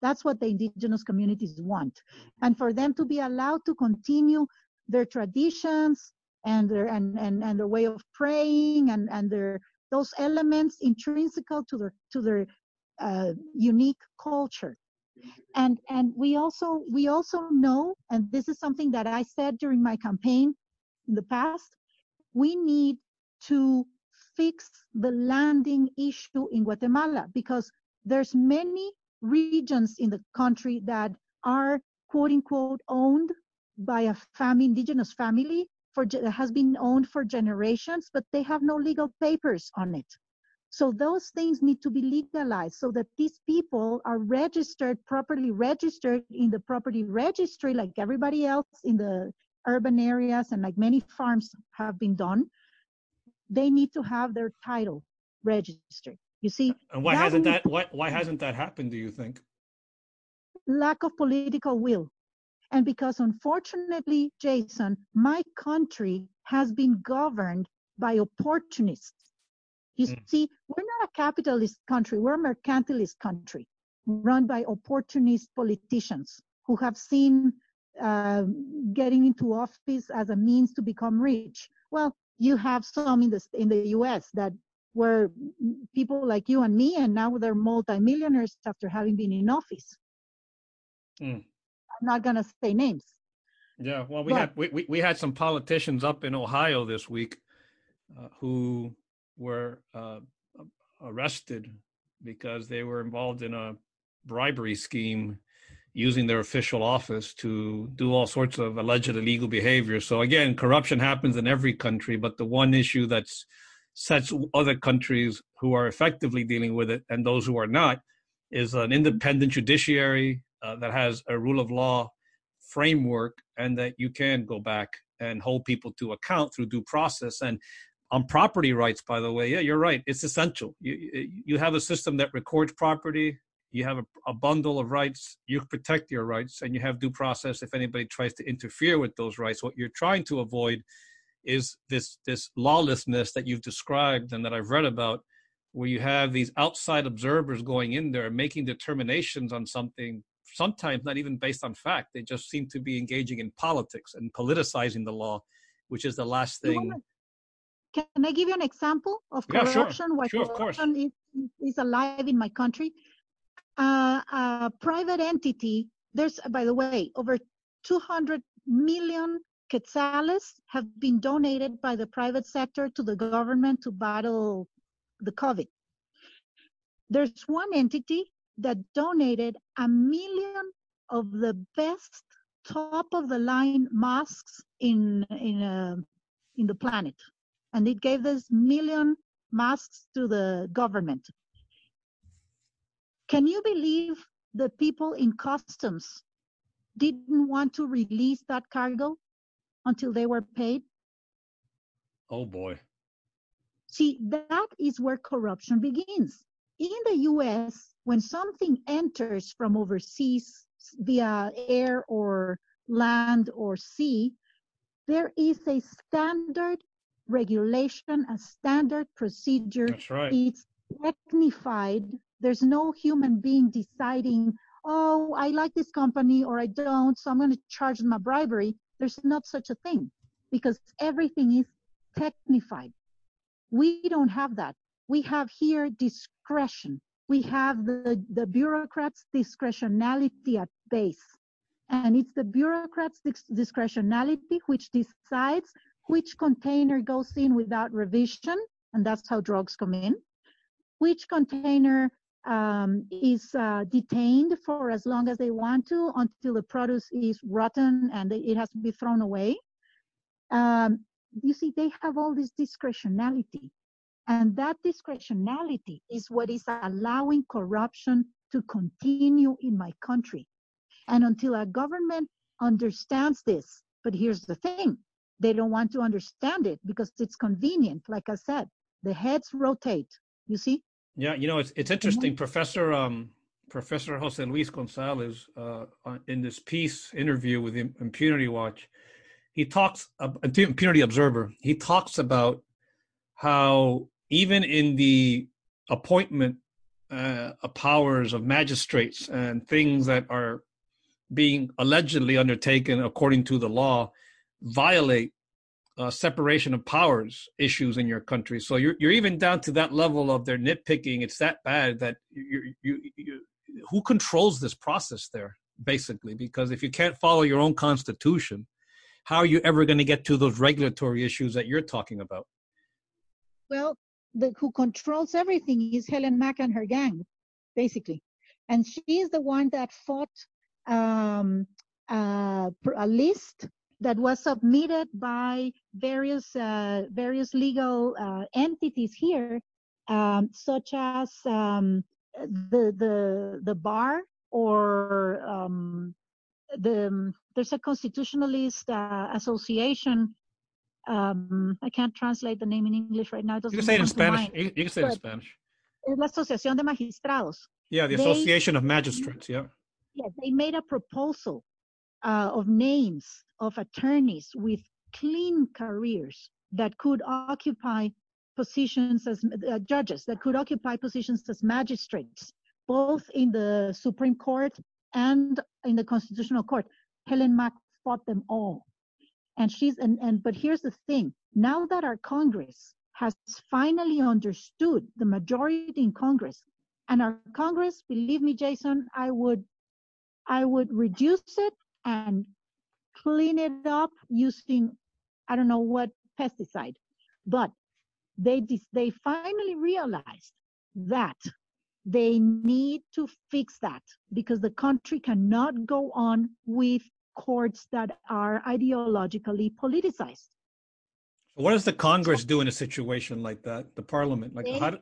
[SPEAKER 3] That's what the indigenous communities want. And for them to be allowed to continue their traditions and their and, and, and their way of praying and, and their those elements intrinsical to their to their uh, unique culture. And and we also we also know, and this is something that I said during my campaign in the past, we need to fix the landing issue in Guatemala because there's many regions in the country that are quote unquote owned by a family, indigenous family for has been owned for generations, but they have no legal papers on it. So those things need to be legalized so that these people are registered, properly registered in the property registry like everybody else in the urban areas and like many farms have been done. They need to have their title registered. You see,
[SPEAKER 2] and why hasn't that why why hasn't that happened? Do you think?
[SPEAKER 3] Lack of political will, and because unfortunately, Jason, my country has been governed by opportunists. You mm. see, we're not a capitalist country; we're a mercantilist country, run by opportunist politicians who have seen uh, getting into office as a means to become rich. Well, you have some in the in the U.S. that were people like you and me, and now they're multimillionaires after having been in office. Mm. I'm not going to say names.
[SPEAKER 2] Yeah, well, we but, had we, we had some politicians up in Ohio this week uh, who were uh, arrested because they were involved in a bribery scheme using their official office to do all sorts of alleged illegal behavior. So again, corruption happens in every country, but the one issue that sets other countries who are effectively dealing with it and those who are not is an independent judiciary uh, that has a rule of law framework and that you can go back and hold people to account through due process and on property rights by the way. Yeah you're right. It's essential. You you have a system that records property. You have a, a bundle of rights. You protect your rights and you have due process if anybody tries to interfere with those rights. What you're trying to avoid is this this lawlessness that you've described and that I've read about, where you have these outside observers going in there making determinations on something, sometimes not even based on fact. They just seem to be engaging in politics and politicizing the law, which is the last thing.
[SPEAKER 3] Can I give you an example of corruption?
[SPEAKER 2] Yeah, sure. Why sure, corruption
[SPEAKER 3] is, is alive in my country? Uh, a private entity, there's, by the way, over 200 million quetzales have been donated by the private sector to the government to battle the COVID. There's one entity that donated a million of the best top of the line masks in in uh, in the planet, and it gave this million masks to the government. Can you believe the people in customs didn't want to release that cargo until they were paid?
[SPEAKER 2] Oh boy.
[SPEAKER 3] See, that is where corruption begins. In the US, when something enters from overseas via air or land or sea, there is a standard regulation, a standard procedure.
[SPEAKER 2] That's right.
[SPEAKER 3] It's technified. There's no human being deciding, oh, I like this company or I don't, so I'm going to charge them a bribery. There's not such a thing because everything is technified. We don't have that. We have here discretion. We have the, the bureaucrats' discretionality at base. And it's the bureaucrats' discretionality which decides which container goes in without revision, and that's how drugs come in, which container um, is uh, detained for as long as they want to until the produce is rotten and it has to be thrown away. Um, you see, they have all this discretionality. And that discretionality is what is allowing corruption to continue in my country. And until a government understands this, but here's the thing they don't want to understand it because it's convenient. Like I said, the heads rotate. You see?
[SPEAKER 2] Yeah, you know, it's it's interesting. Professor um, Professor Jose Luis Gonzalez, uh, in this piece interview with Impunity Watch, he talks uh, Impunity Observer. He talks about how even in the appointment uh, powers of magistrates and things that are being allegedly undertaken according to the law violate uh, separation of powers issues in your country. So you're you're even down to that level of their nitpicking. It's that bad that you you, you who controls this process there basically because if you can't follow your own constitution, how are you ever going to get to those regulatory issues that you're talking about?
[SPEAKER 3] Well, the who controls everything is Helen Mack and her gang, basically, and she is the one that fought um, uh, a list that was submitted by various uh, various legal uh, entities here, um, such as um, the the the bar or um, the there's a constitutionalist uh, association. Um, I can't translate the name in English right now.
[SPEAKER 2] you can say it in Spanish. You, can say it in Spanish.
[SPEAKER 3] La Asociación de Magistrados.
[SPEAKER 2] Yeah, the Association they, of Magistrates. Yeah.
[SPEAKER 3] Yeah, they made a proposal uh, of names of attorneys with clean careers that could occupy positions as uh, judges, that could occupy positions as magistrates, both in the Supreme Court and in the Constitutional Court. Helen Mack fought them all. And she's, and, and, but here's the thing now that our Congress has finally understood the majority in Congress, and our Congress, believe me, Jason, I would, I would reduce it and clean it up using, I don't know what pesticide, but they, they finally realized that they need to fix that because the country cannot go on with courts that are ideologically politicized.
[SPEAKER 2] What does the Congress do in a situation like that? The Parliament, like
[SPEAKER 3] they,
[SPEAKER 2] how? Do...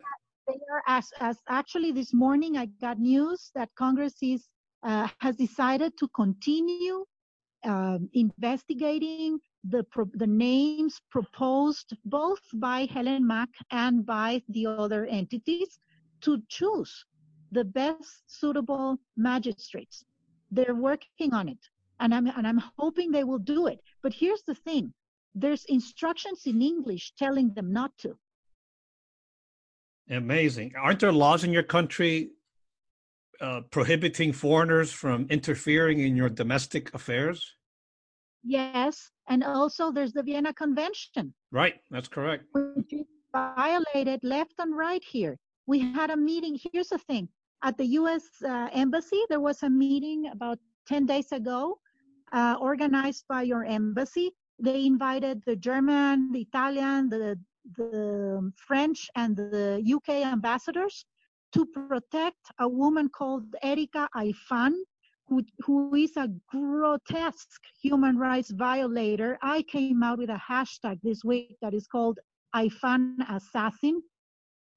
[SPEAKER 3] They are as, as actually this morning I got news that Congress is uh, has decided to continue um, investigating the the names proposed both by Helen Mack and by the other entities to choose the best suitable magistrates. They're working on it, and I'm and I'm hoping they will do it. But here's the thing: there's instructions in English telling them not to.
[SPEAKER 2] Amazing. Aren't there laws in your country uh, prohibiting foreigners from interfering in your domestic affairs?
[SPEAKER 3] Yes, and also there's the Vienna Convention.
[SPEAKER 2] Right, that's correct.
[SPEAKER 3] Which is violated left and right here. We had a meeting. Here's the thing: at the U.S. Uh, embassy, there was a meeting about 10 days ago, uh, organized by your embassy. They invited the German, the Italian, the the French, and the UK ambassadors to protect a woman called Erika Aifán, who, who is a grotesque human rights violator. I came out with a hashtag this week that is called Aifán Assassin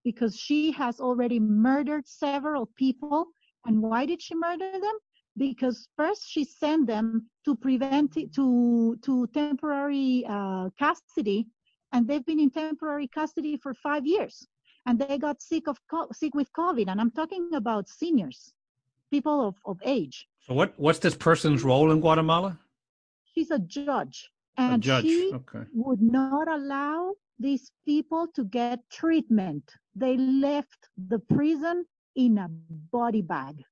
[SPEAKER 3] because she has already murdered several people And why did she murder them? Because first she sent them to prevent to to temporary uh, custody, and they've been in temporary custody for five years, and they got sick of sick with COVID. And I'm talking about seniors, people of, of age.
[SPEAKER 2] So what what's this person's role in Guatemala?
[SPEAKER 3] She's a judge, and
[SPEAKER 2] a judge.
[SPEAKER 3] she
[SPEAKER 2] okay.
[SPEAKER 3] would not allow these people to get treatment. They left the prison in a body bag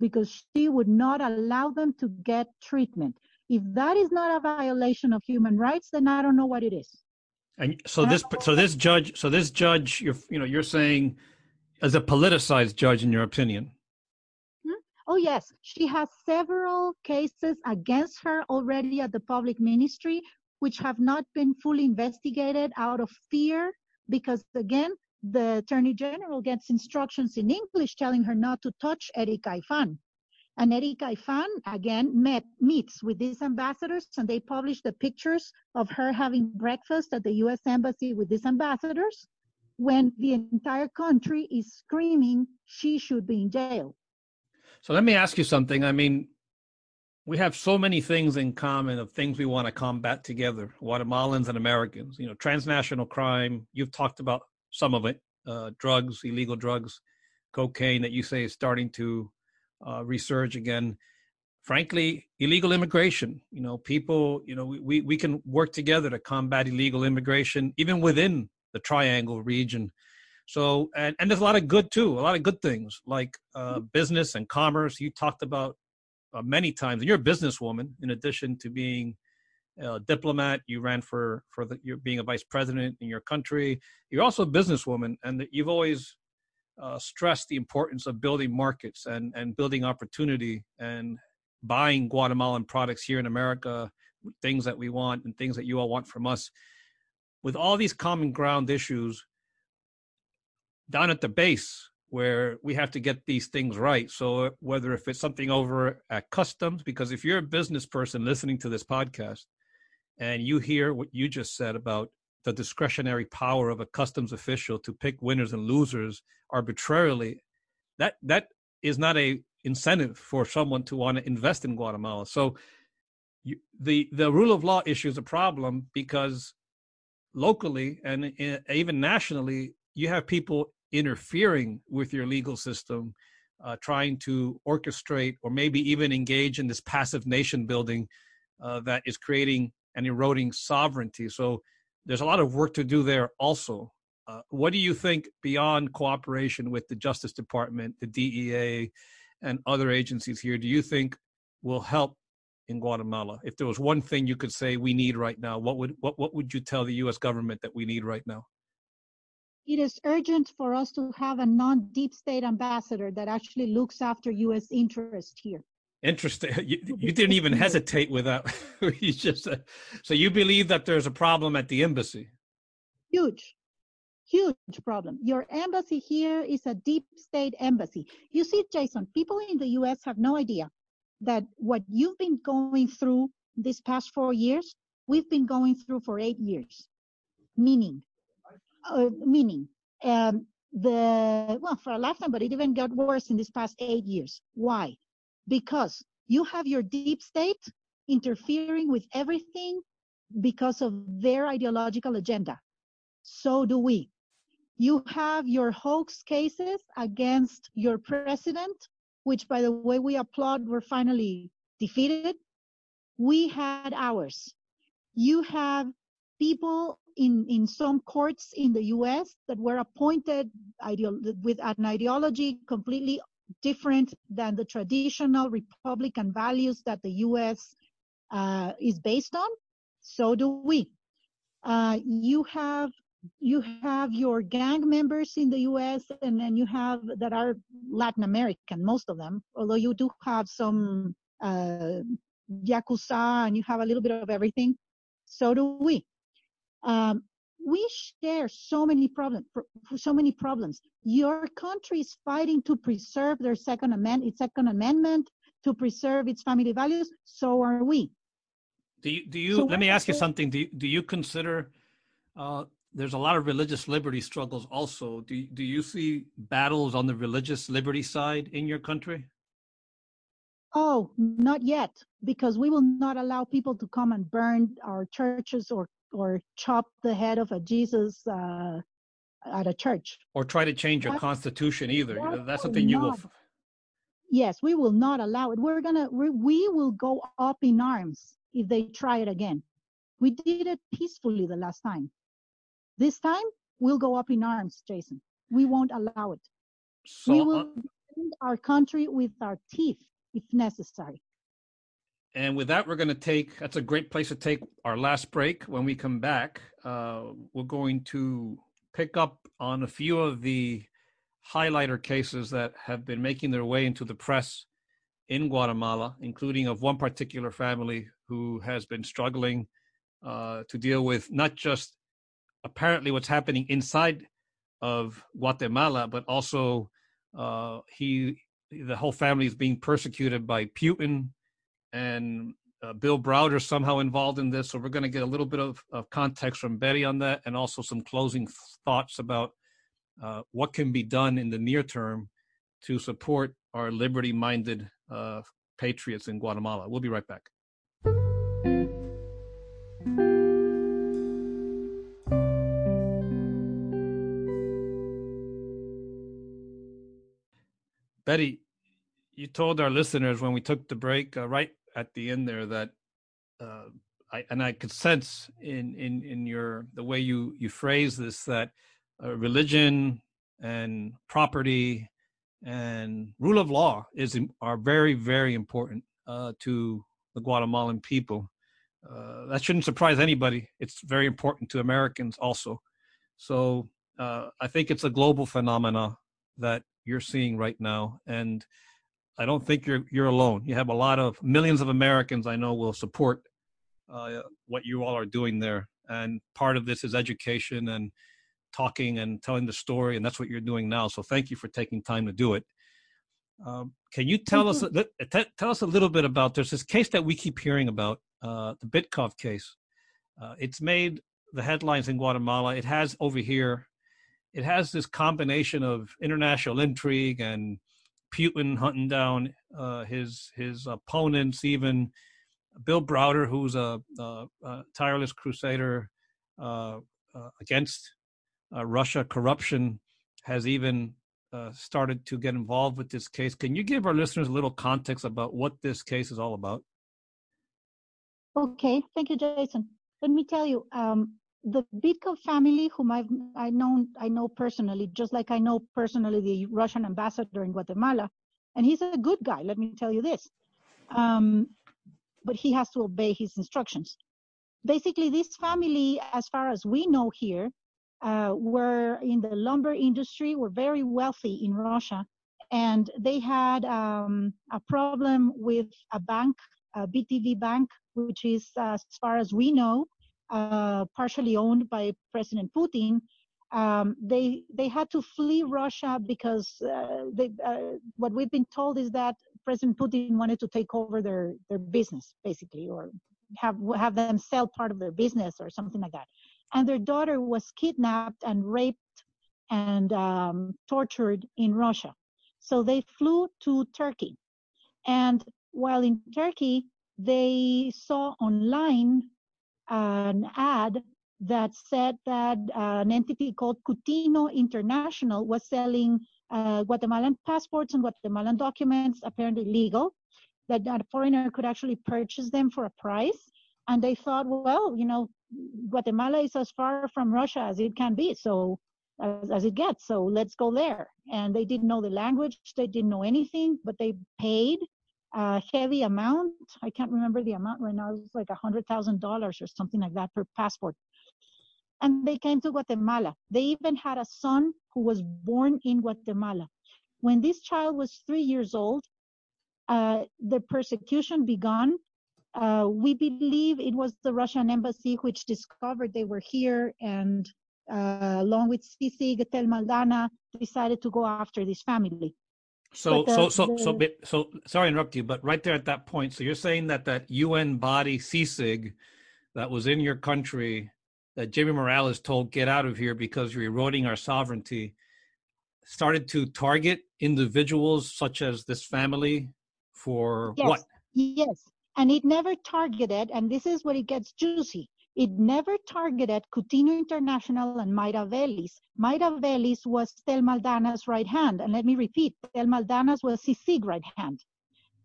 [SPEAKER 3] because she would not allow them to get treatment. If that is not a violation of human rights, then I don't know what it is.
[SPEAKER 2] And so this, so this judge, so this judge, you're, you know, you're saying, as a politicized judge, in your opinion.
[SPEAKER 3] Hmm? Oh yes, she has several cases against her already at the public ministry, which have not been fully investigated out of fear, because again, the Attorney General gets instructions in English telling her not to touch Erika Aifán. And Erika Aifán, again, met, meets with these ambassadors and they publish the pictures of her having breakfast at the US Embassy with these ambassadors when the entire country is screaming she should be in jail.
[SPEAKER 2] So let me ask you something. I mean, we have so many things in common of things we want to combat together, Guatemalans and Americans. You know, transnational crime, you've talked about some of it, uh, drugs, illegal drugs, cocaine that you say is starting to uh, resurge again. Frankly, illegal immigration. You know, people. You know, we we can work together to combat illegal immigration, even within the Triangle region. So, and and there's a lot of good too, a lot of good things like uh, business and commerce. You talked about uh, many times, and you're a businesswoman in addition to being a diplomat. You ran for for the, you're being a vice president in your country. You're also a businesswoman, and you've always uh, stressed the importance of building markets and and building opportunity and buying Guatemalan products here in America, things that we want and things that you all want from us. With all these common ground issues down at the base, where we have to get these things right. So whether if it's something over at customs, because if you're a business person listening to this podcast and you hear what you just said about the discretionary power of a customs official to pick winners and losers arbitrarily, that that is not a incentive for someone to want to invest in Guatemala. So you, the the rule of law issue is a problem because locally and even nationally, you have people interfering with your legal system, uh, trying to orchestrate or maybe even engage in this passive nation building uh, that is creating and eroding sovereignty. So there's a lot of work to do there also. Uh, what do you think beyond cooperation with the Justice Department, the DEA, and other agencies here? Do you think will help in Guatemala? If there was one thing you could say we need right now, what would what what would you tell the U.S. government that we need right now?
[SPEAKER 3] It is urgent for us to have a non-deep state ambassador that actually looks after U.S. interest here.
[SPEAKER 2] Interesting. You, you didn't even hesitate with that. you just uh, so you believe that there's a problem at the embassy.
[SPEAKER 3] Huge, huge problem. Your embassy here is a deep state embassy. You see, Jason, people in the U.S. have no idea that what you've been going through this past four years, we've been going through for eight years. Meaning, uh, meaning um, the well for a lifetime, but it even got worse in these past eight years. Why? Because you have your deep state interfering with everything because of their ideological agenda. So do we. You have your hoax cases against your president, which, by the way, we applaud were finally defeated. We had ours. You have people in, in some courts in the US that were appointed ideolo- with an ideology completely different than the traditional Republican values that the U.S. Uh, is based on. So do we. Uh, you have you have your gang members in the U.S. and then you have that are Latin American, most of them. Although you do have some uh, yakuza and you have a little bit of everything. So do we. Um, we share so many problems so many problems your country is fighting to preserve their second amendment its second amendment to preserve its family values so are we
[SPEAKER 2] do you do you so let me ask you something do you, do you consider uh, there's a lot of religious liberty struggles also. Do, do you see battles on the religious liberty side in your country?
[SPEAKER 3] Oh, not yet, because we will not allow people to come and burn our churches or or chop the head of a Jesus uh, at a church.
[SPEAKER 2] Or try to change your constitution either. That's something you will.
[SPEAKER 3] Yes, we will not allow it. We're gonna we, we will go up in arms if they try it again. We did it peacefully the last time. This time we'll go up in arms, Jason. We won't allow it. So, we will uh, defend our country with our teeth if necessary.
[SPEAKER 2] And with that, we're going to take, that's a great place to take our last break. When we come back, uh, we're going to pick up on a few of the highlighter cases that have been making their way into the press in Guatemala, including of one particular family who has been struggling uh, to deal with not just apparently what's happening inside of Guatemala, but also uh, he the whole family is being persecuted by Putin and uh, Bill Browder somehow involved in this. So we're going to get a little bit of, of context from Betty on that, and also some closing thoughts about uh, what can be done in the near term to support our liberty-minded uh, patriots in Guatemala. We'll be right back. Betty, you told our listeners when we took the break uh, right at the end there that uh, I, and I could sense in in in your the way you you phrase this that uh, religion and property and rule of law is are very very important uh, to the Guatemalan people. Uh, that shouldn't surprise anybody. It's very important to Americans also. So uh, I think it's a global phenomena that you're seeing right now, and I don't think you're you're alone. You have a lot of millions of Americans I know will support uh, what you all are doing there, and part of this is education and talking and telling the story, and that's what you're doing now. So thank you for taking time to do it. Um, can you tell us tell us a little bit about there's this case that we keep hearing about, uh, the Bitkov case. Uh, it's made the headlines in Guatemala. It has over here it has this combination of international intrigue and Putin hunting down uh, his his opponents, even Bill Browder, who's a, a, a tireless crusader uh, uh, against uh, Russia corruption, has even uh, started to get involved with this case. Can you give our listeners a little context about what this case is all about?
[SPEAKER 3] Okay, thank you, Jason. Let me tell you, um, the Bitkov family, whom I've I know I know personally, just like I know personally the Russian ambassador in Guatemala, and he's a good guy. Let me tell you this, um, but he has to obey his instructions. Basically, this family, as far as we know here, uh, were in the lumber industry, were very wealthy in Russia, and they had um, a problem with a bank, a BTV bank, which is, uh, as far as we know, uh, partially owned by President Putin, um, they they had to flee Russia because uh, they, uh, what we've been told is that President Putin wanted to take over their their business basically, or have have them sell part of their business or something like that. And their daughter was kidnapped and raped and um, tortured in Russia. So they flew to Turkey, and while in Turkey, they saw online an ad that said that an entity called Cutino International was selling uh, Guatemalan passports and Guatemalan documents, apparently legal, that a foreigner could actually purchase them for a price. And they thought, well, you know, Guatemala is as far from Russia as it can be, so as, as it gets. So let's go there. And they didn't know the language, they didn't know anything, but they paid a heavy amount. I can't remember the amount right now. It was like a hundred thousand dollars or something like that per passport. And they came to Guatemala. They even had a son who was born in Guatemala. When this child was three years old, uh, the persecution began. Uh, we believe it was the Russian embassy which discovered they were here and uh, along with CICIG, Thelma Aldana, decided to go after this family.
[SPEAKER 2] So, the, so, so, the, so, so, sorry to interrupt you, but right there at that point, so you're saying that that UN body CICIG that was in your country that Jimmy Morales told get out of here because you're eroding our sovereignty started to target individuals such as this family for
[SPEAKER 3] yes.
[SPEAKER 2] what?
[SPEAKER 3] Yes, and it never targeted, and this is where it gets juicy. It never targeted Coutinho International and Mayra Veliz. Mayra Veliz was Thelma Aldana's right hand. And let me repeat, Thelma Aldana's was CICIG right hand.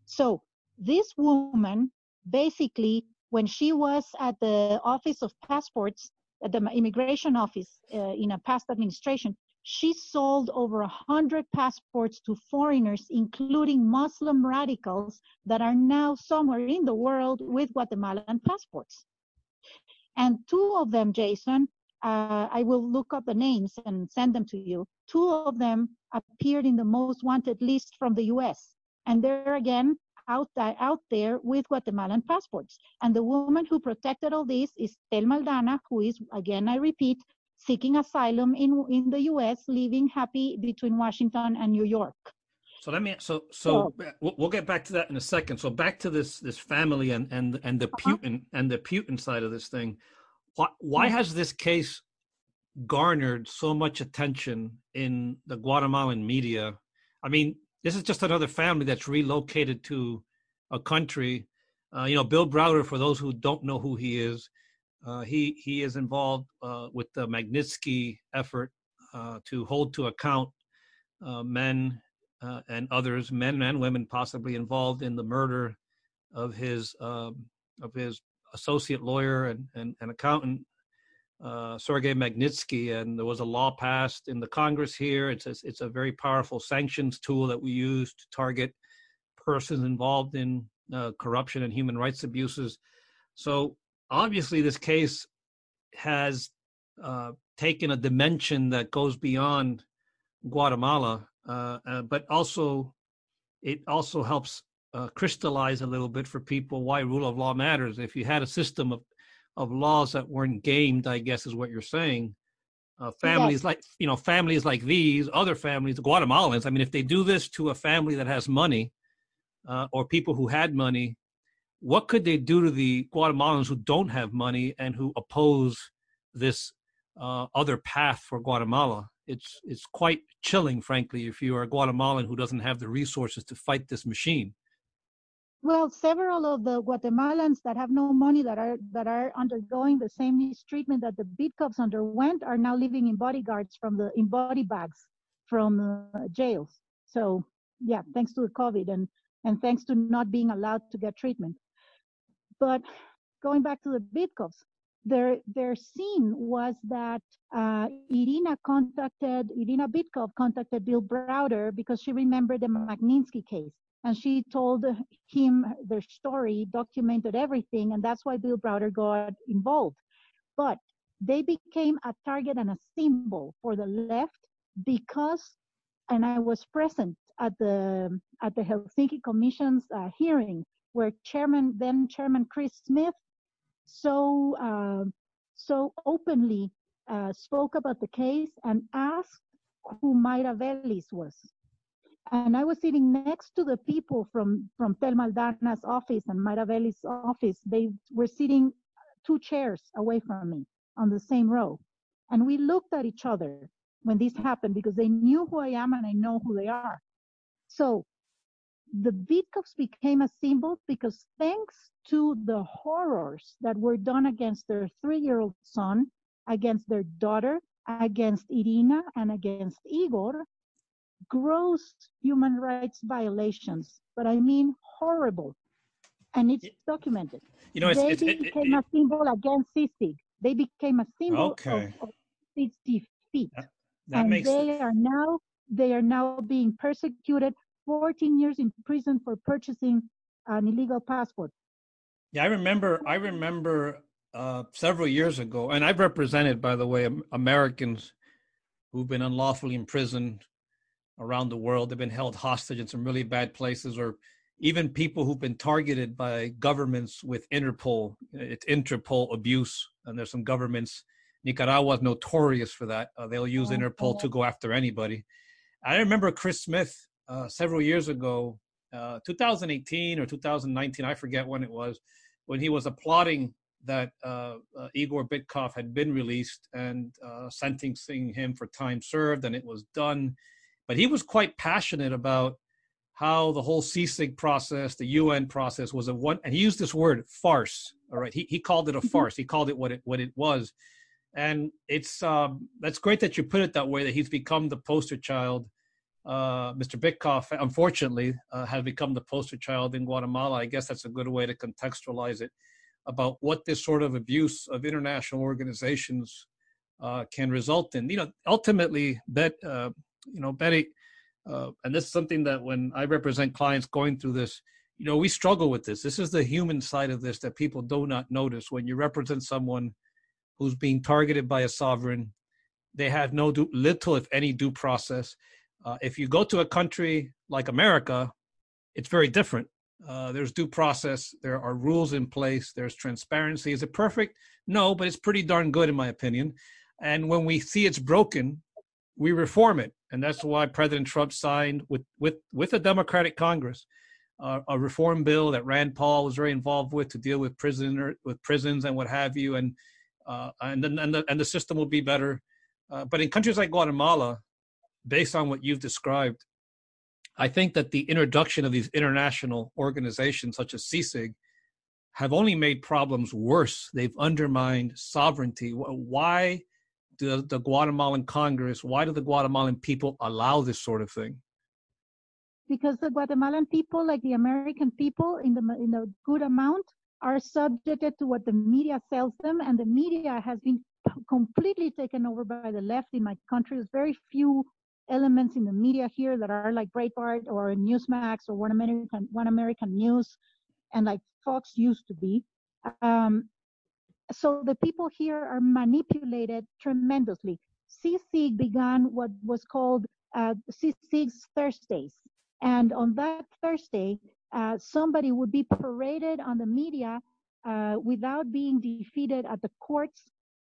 [SPEAKER 3] So this woman, basically, when she was at the Office of Passports, at the immigration office uh, in a past administration, she sold over a hundred passports to foreigners, including Muslim radicals that are now somewhere in the world with Guatemalan passports. And two of them, Jason, uh, I will look up the names and send them to you. Two of them appeared in the most wanted list from the US. And they're again out, out there with Guatemalan passports. And the woman who protected all this is Thelma Aldana, who is, again, I repeat, seeking asylum in, in the US, living happy between Washington and New York.
[SPEAKER 2] So let me so so we'll, we'll get back to that in a second. So back to this this family and and and the uh-huh. Putin and the Putin side of this thing. Why why has this case garnered so much attention in the Guatemalan media? I mean, this is just another family that's relocated to a country. Uh, you know, Bill Browder. For those who don't know who he is, uh, he he is involved uh, with the Magnitsky effort uh, to hold to account uh, men uh, and others, men and women, possibly involved in the murder of his um, of his associate lawyer and and, and accountant uh, Sergei Magnitsky, and there was a law passed in the Congress here. It's a, it's a very powerful sanctions tool that we use to target persons involved in uh, corruption and human rights abuses. So obviously, this case has uh, taken a dimension that goes beyond Guatemala, but also it also helps uh, crystallize a little bit for people why rule of law matters. If you had a system of of laws that weren't gamed, I guess is what you're saying. Uh, families yes. like you know families like these, other families, Guatemalans. I mean, if they do this to a family that has money, uh, or people who had money, what could they do to the Guatemalans who don't have money and who oppose this uh, other path for Guatemala? It's it's quite chilling, frankly, if you are a Guatemalan who doesn't have the resources to fight this machine.
[SPEAKER 3] Well, several of the Guatemalans that have no money that are that are undergoing the same mistreatment that the Bitkovs underwent are now living in bodyguards from the in body bags from uh, jails. So yeah, thanks to the COVID and and thanks to not being allowed to get treatment. But going back to the Bitkovs, their their scene was that uh, Irina contacted Irina Bitkov contacted Bill Browder because she remembered the Magnitsky case and she told him their story, documented everything, and that's why Bill Browder got involved. But they became a target and a symbol for the left because, and I was present at the at the Helsinki Commission's uh, hearing where Chairman then Chairman Chris Smith so uh, so openly uh, spoke about the case and asked who Mayra was and I was sitting next to the people from from Thelma Aldana's office and Mayra office. They were sitting two chairs away from me on the same row, and we looked at each other when this happened because they knew who I am and I know who they are. So the Bitkovs became a symbol because thanks to the horrors that were done against their three-year-old son, against their daughter, against Irina, and against Igor, gross human rights violations, but I mean horrible. And it's documented.
[SPEAKER 2] You know, it's,
[SPEAKER 3] they
[SPEAKER 2] it's,
[SPEAKER 3] became it, it, a symbol against CICIG. They became a symbol
[SPEAKER 2] okay.
[SPEAKER 3] of, of defeat.
[SPEAKER 2] That, that
[SPEAKER 3] and
[SPEAKER 2] makes
[SPEAKER 3] they are now they are now being persecuted 14 years in prison for purchasing an illegal passport.
[SPEAKER 2] Yeah, I remember. I remember uh, several years ago, and I've represented, by the way, Americans who've been unlawfully imprisoned around the world. They've been held hostage in some really bad places, or even people who've been targeted by governments with Interpol. It's Interpol abuse, and there's some governments. Nicaragua is notorious for that. Uh, they'll use Interpol to go after anybody. I remember Chris Smith uh, several years ago, uh, 2018 or 2019, I forget when it was, when he was applauding that uh, uh, Igor Bitkov had been released and uh, sentencing him for time served, and it was done. But he was quite passionate about how the whole CICIG process, the UN process, was a one, and he used this word farce. All right, he he called it a mm-hmm. farce. He called it what it what it was, and it's um, that's great that you put it that way. That he's become the poster child. Uh, Mr. Bitkov, unfortunately, uh, has become the poster child in Guatemala. I guess that's a good way to contextualize it about what this sort of abuse of international organizations uh, can result in. You know, ultimately, bet uh, you know Betty, uh, and this is something that when I represent clients going through this, you know, we struggle with this. This is the human side of this that people do not notice when you represent someone who's being targeted by a sovereign. They have no due, little, if any, due process. Uh, if you go to a country like America, it's very different uh, there's due process. There are rules in place. There's transparency. Is it perfect? No, but it's pretty darn good in my opinion. And when we see it's broken, we reform it, and that's why President Trump signed with with with a Democratic Congress uh, a reform bill that Rand Paul was very involved with to deal with prisoner with prisons and what have you, and uh, and and the and the system will be better. Uh, but in countries like Guatemala, based on what you've described, I think that the introduction of these international organizations such as CICIG have only made problems worse. They've undermined sovereignty. Why does the Guatemalan Congress, why do the Guatemalan people allow this sort of thing?
[SPEAKER 3] Because the Guatemalan people, like the American people, in the in a good amount, are subjected to what the media sells them, and the media has been completely taken over by the left in my country. There's very few elements in the media here that are like Breitbart or Newsmax or One American One American News, and like Fox used to be. Um, so the people here are manipulated tremendously. CICIG began what was called uh, CICIG's Thursdays, and on that Thursday, uh, somebody would be paraded on the media uh, without being defeated at the courts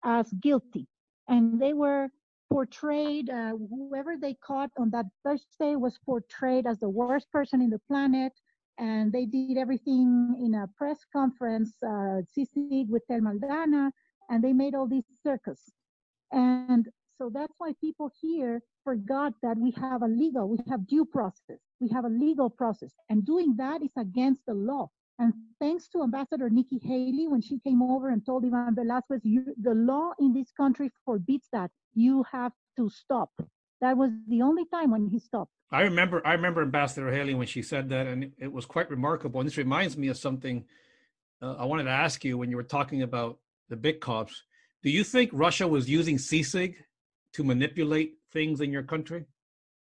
[SPEAKER 3] as guilty, and they were portrayed, uh, whoever they caught on that Thursday was portrayed as the worst person in the planet. And they did everything in a press conference, uh, CICIG with Thelma Aldana, and they made all these circus. And so that's why people here forgot that we have a legal, we have due process, we have a legal process. And doing that is against the law. And thanks to Ambassador Nikki Haley, when she came over and told Ivan Velasquez, the law in this country forbids that. You have to stop. That was the only time when he stopped.
[SPEAKER 2] I remember, I remember Ambassador Haley when she said that, and it, was quite remarkable. And this reminds me of something uh, I wanted to ask you when you were talking about the Bitkovs. Do you think Russia was using CICIG to manipulate things in your country?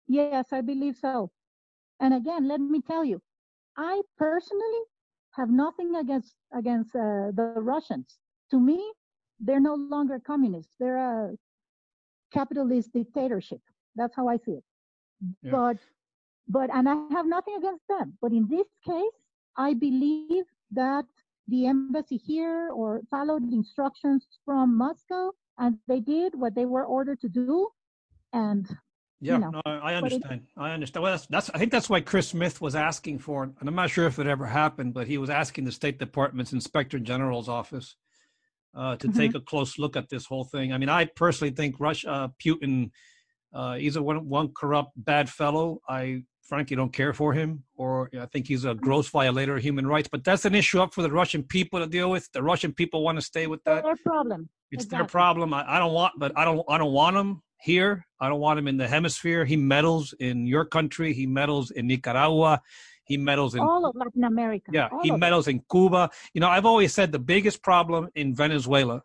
[SPEAKER 3] Yes, I believe so. And again, let me tell you, I personally have nothing against against uh, the Russians. To me, they're no longer communists. They're a capitalist dictatorship. That's how I see it. Yeah. But but and I have nothing against them. But in this case, I believe that the embassy here or followed instructions from Moscow and they did what they were ordered to do and
[SPEAKER 2] yeah, you know, no, I understand. It, I understand. Well, that's, that's. I think that's why Chris Smith was asking for, and I'm not sure if it ever happened, but he was asking the State Department's Inspector General's office uh, to mm-hmm. take a close look at this whole thing. I mean, I personally think Russia, uh, Putin, uh, he's a one, one corrupt, bad fellow. I frankly don't care for him, or I think he's a mm-hmm. gross violator of human rights. But that's an issue up for the Russian people to deal with. The Russian people want to stay with that.
[SPEAKER 3] Their problem.
[SPEAKER 2] It's exactly. their problem. I, I don't want, but I don't. I don't want them here. I don't want him in the hemisphere. He meddles in your country. He meddles in Nicaragua. He meddles in
[SPEAKER 3] all of Latin America.
[SPEAKER 2] Yeah, all he meddles in Cuba. You know, I've always said the biggest problem in Venezuela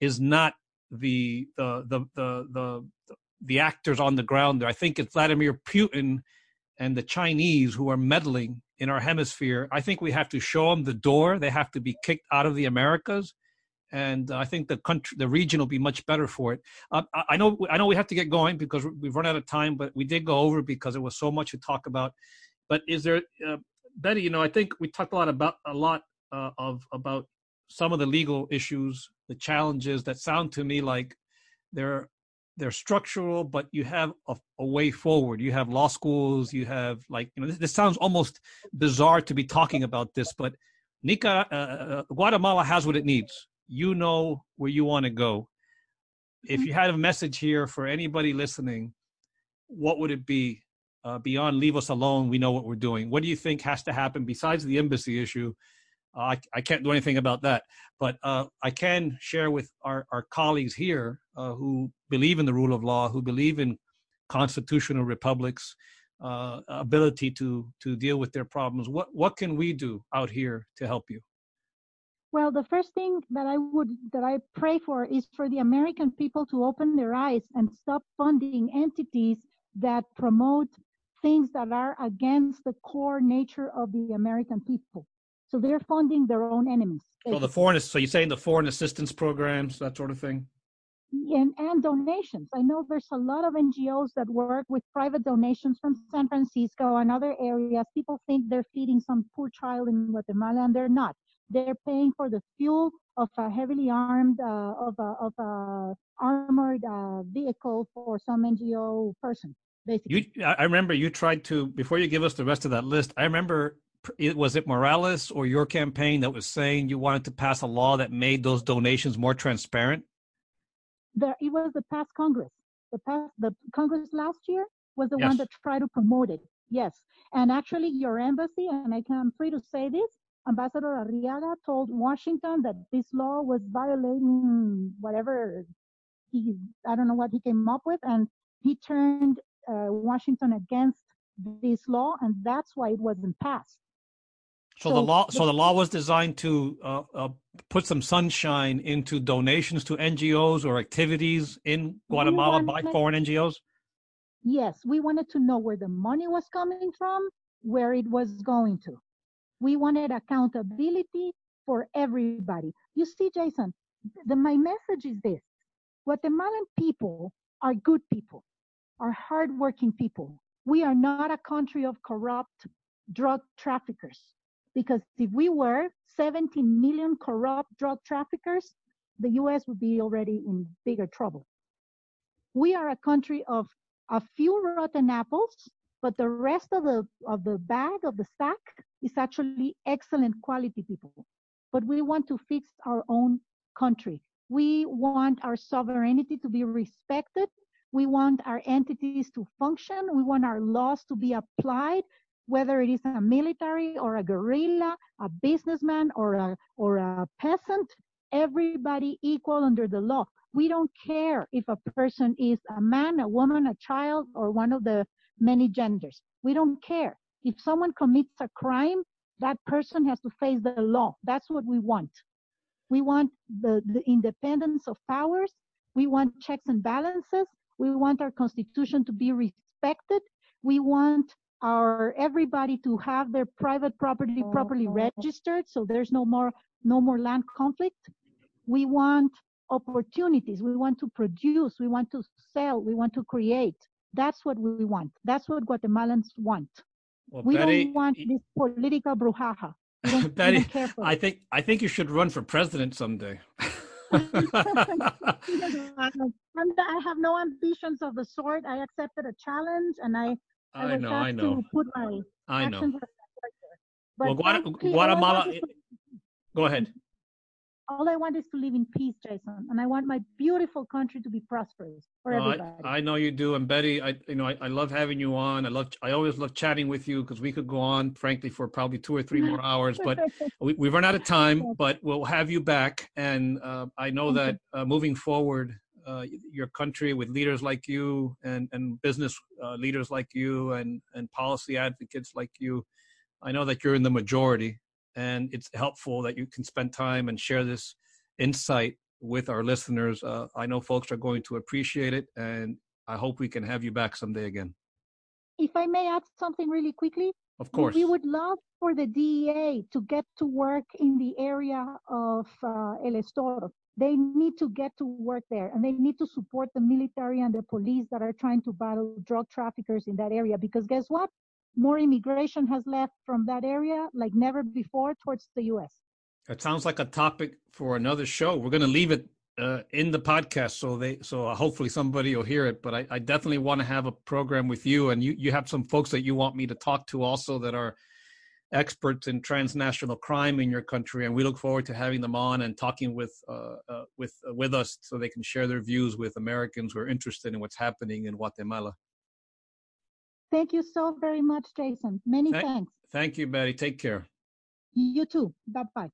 [SPEAKER 2] is not the the the the the, the actors on the ground there. I think it's Vladimir Putin and the Chinese who are meddling in our hemisphere. I think we have to show them the door. They have to be kicked out of the Americas and I think the country, the region will be much better for it. Uh, I know, I know, we have to get going because we've run out of time, but we did go over because there was so much to talk about. But is there, uh, Betty? You know, I think we talked a lot about a lot uh, of about some of the legal issues, the challenges that sound to me like they're they're structural, but you have a, a way forward. You have law schools. You have like you know, this, this sounds almost bizarre to be talking about this, but Nica, uh, uh, Guatemala has what it needs you know where you want to go. If
[SPEAKER 3] Mm-hmm.
[SPEAKER 2] you had a message here for anybody listening, what would it be? Uh, beyond leave us alone, we know what we're doing. What do you think has to happen besides the embassy issue? Uh, I, I can't do anything about that, but uh, I can share with our, our colleagues here uh, who believe in the rule of law, who believe in constitutional republics, uh, ability to to deal with their problems. What what can we do out here to help you?
[SPEAKER 3] Well, the first thing that I would that I pray for is for the American people to open their eyes and stop funding entities that promote things that are against the core nature of the American people. So they're funding their own enemies.
[SPEAKER 2] So the foreign, so you're saying the foreign assistance programs, that sort of thing.
[SPEAKER 3] and, and donations. I know there's a lot of NGOs that work with private donations from San Francisco and other areas. People think they're feeding some poor child in Guatemala, and they're not. They're paying for the fuel of a heavily armed, uh, of a, of a armored uh, vehicle for some NGO person, basically.
[SPEAKER 2] You, I remember you tried to before you give us the rest of that list. I remember it was it Morales or your campaign that was saying you wanted to pass a law that made those donations more transparent.
[SPEAKER 3] there it was the past Congress. The past the Congress last year was the
[SPEAKER 2] Yes.
[SPEAKER 3] one that tried to promote it. Yes, and actually your embassy, and I can I'm free to say this, Ambassador Arreaga told Washington that this law was violating whatever he I don't know what he came up with, and he turned uh, Washington against this law, and that's why it wasn't passed.
[SPEAKER 2] So, the law, so the law was designed to uh, uh, put some sunshine into donations to NGOs or activities in Guatemala by foreign NGOs.
[SPEAKER 3] Yes, we wanted to know where the money was coming from, where it was going to. We wanted accountability for everybody. You see, Jason, the, my message is this Guatemalan people are good people, are hardworking people. We are not a country of corrupt drug traffickers. Because if we were 17 million corrupt drug traffickers, the US would be already in bigger trouble. We are a country of a few rotten apples, but the rest of the of the bag of the stack is actually excellent quality people. But we want to fix our own country. We want our sovereignty to be respected. We want our entities to function. We want our laws to be applied, whether it is a military or a guerrilla, a businessman or a or a peasant. Everybody equal under the law. We don't care if a person is a man, a woman, a child, or one of the many genders. We don't care. If someone commits a crime, that person has to face the law. That's what we want. We want the, the independence of powers. We want checks and balances. We want our constitution to be respected. We want our everybody to have their private property properly uh-huh. registered so there's no more no more land conflict. We want opportunities. We want to produce. We want to sell. We want to create. That's what we want. That's what Guatemalans want.
[SPEAKER 2] Well,
[SPEAKER 3] We
[SPEAKER 2] Betty,
[SPEAKER 3] don't want this political brujaha. We don't, we
[SPEAKER 2] Betty,
[SPEAKER 3] don't care for
[SPEAKER 2] I think I think you should run for president someday.
[SPEAKER 3] I'm, have no ambitions of the sort. I accepted a challenge, and I I,
[SPEAKER 2] I know, I know,
[SPEAKER 3] put my
[SPEAKER 2] I know.
[SPEAKER 3] actions as a character. But
[SPEAKER 2] Well, Guata-
[SPEAKER 3] thank you. All I
[SPEAKER 2] Guatemala-
[SPEAKER 3] to-
[SPEAKER 2] Go ahead.
[SPEAKER 3] All I want is to live in peace, Jason, and I want my beautiful country to be prosperous for
[SPEAKER 2] No,
[SPEAKER 3] everybody.
[SPEAKER 2] I, I know you do, and Betty, I you know I, I love having you on. I love I always love chatting with you because we could go on, frankly, for probably two or three more hours. But we, we've run out of time. But we'll have you back, and uh, I know that uh, moving forward, uh, your country with leaders like you and and business uh, leaders like you and and policy advocates like you, I know that you're in the majority, and it's helpful that you can spend time and share this insight with our listeners. Uh, I know folks are going to appreciate it, and I hope we can have you back someday again.
[SPEAKER 3] if I may add something really quickly,
[SPEAKER 2] Of course.
[SPEAKER 3] we would love for the DEA to get to work in the area of uh, El Estoro. They need to get to work there and they need to support the military and the police that are trying to battle drug traffickers in that area. Because guess what? more immigration has left from that area like never before towards the US.
[SPEAKER 2] It sounds like a topic for another show. We're going to leave it uh, in the podcast, so they so uh, hopefully somebody will hear it. But I, I definitely want to have a program with you, and you you have some folks that you want me to talk to also that are experts in transnational crime in your country, and we look forward to having them on and talking with uh, uh, with uh, with us so they can share their views with Americans who are interested in what's happening in Guatemala.
[SPEAKER 3] Thank you so very much, Jason. Many
[SPEAKER 2] Th-
[SPEAKER 3] thanks.
[SPEAKER 2] Thank you, Betty. Take care.
[SPEAKER 3] You too. Bye bye.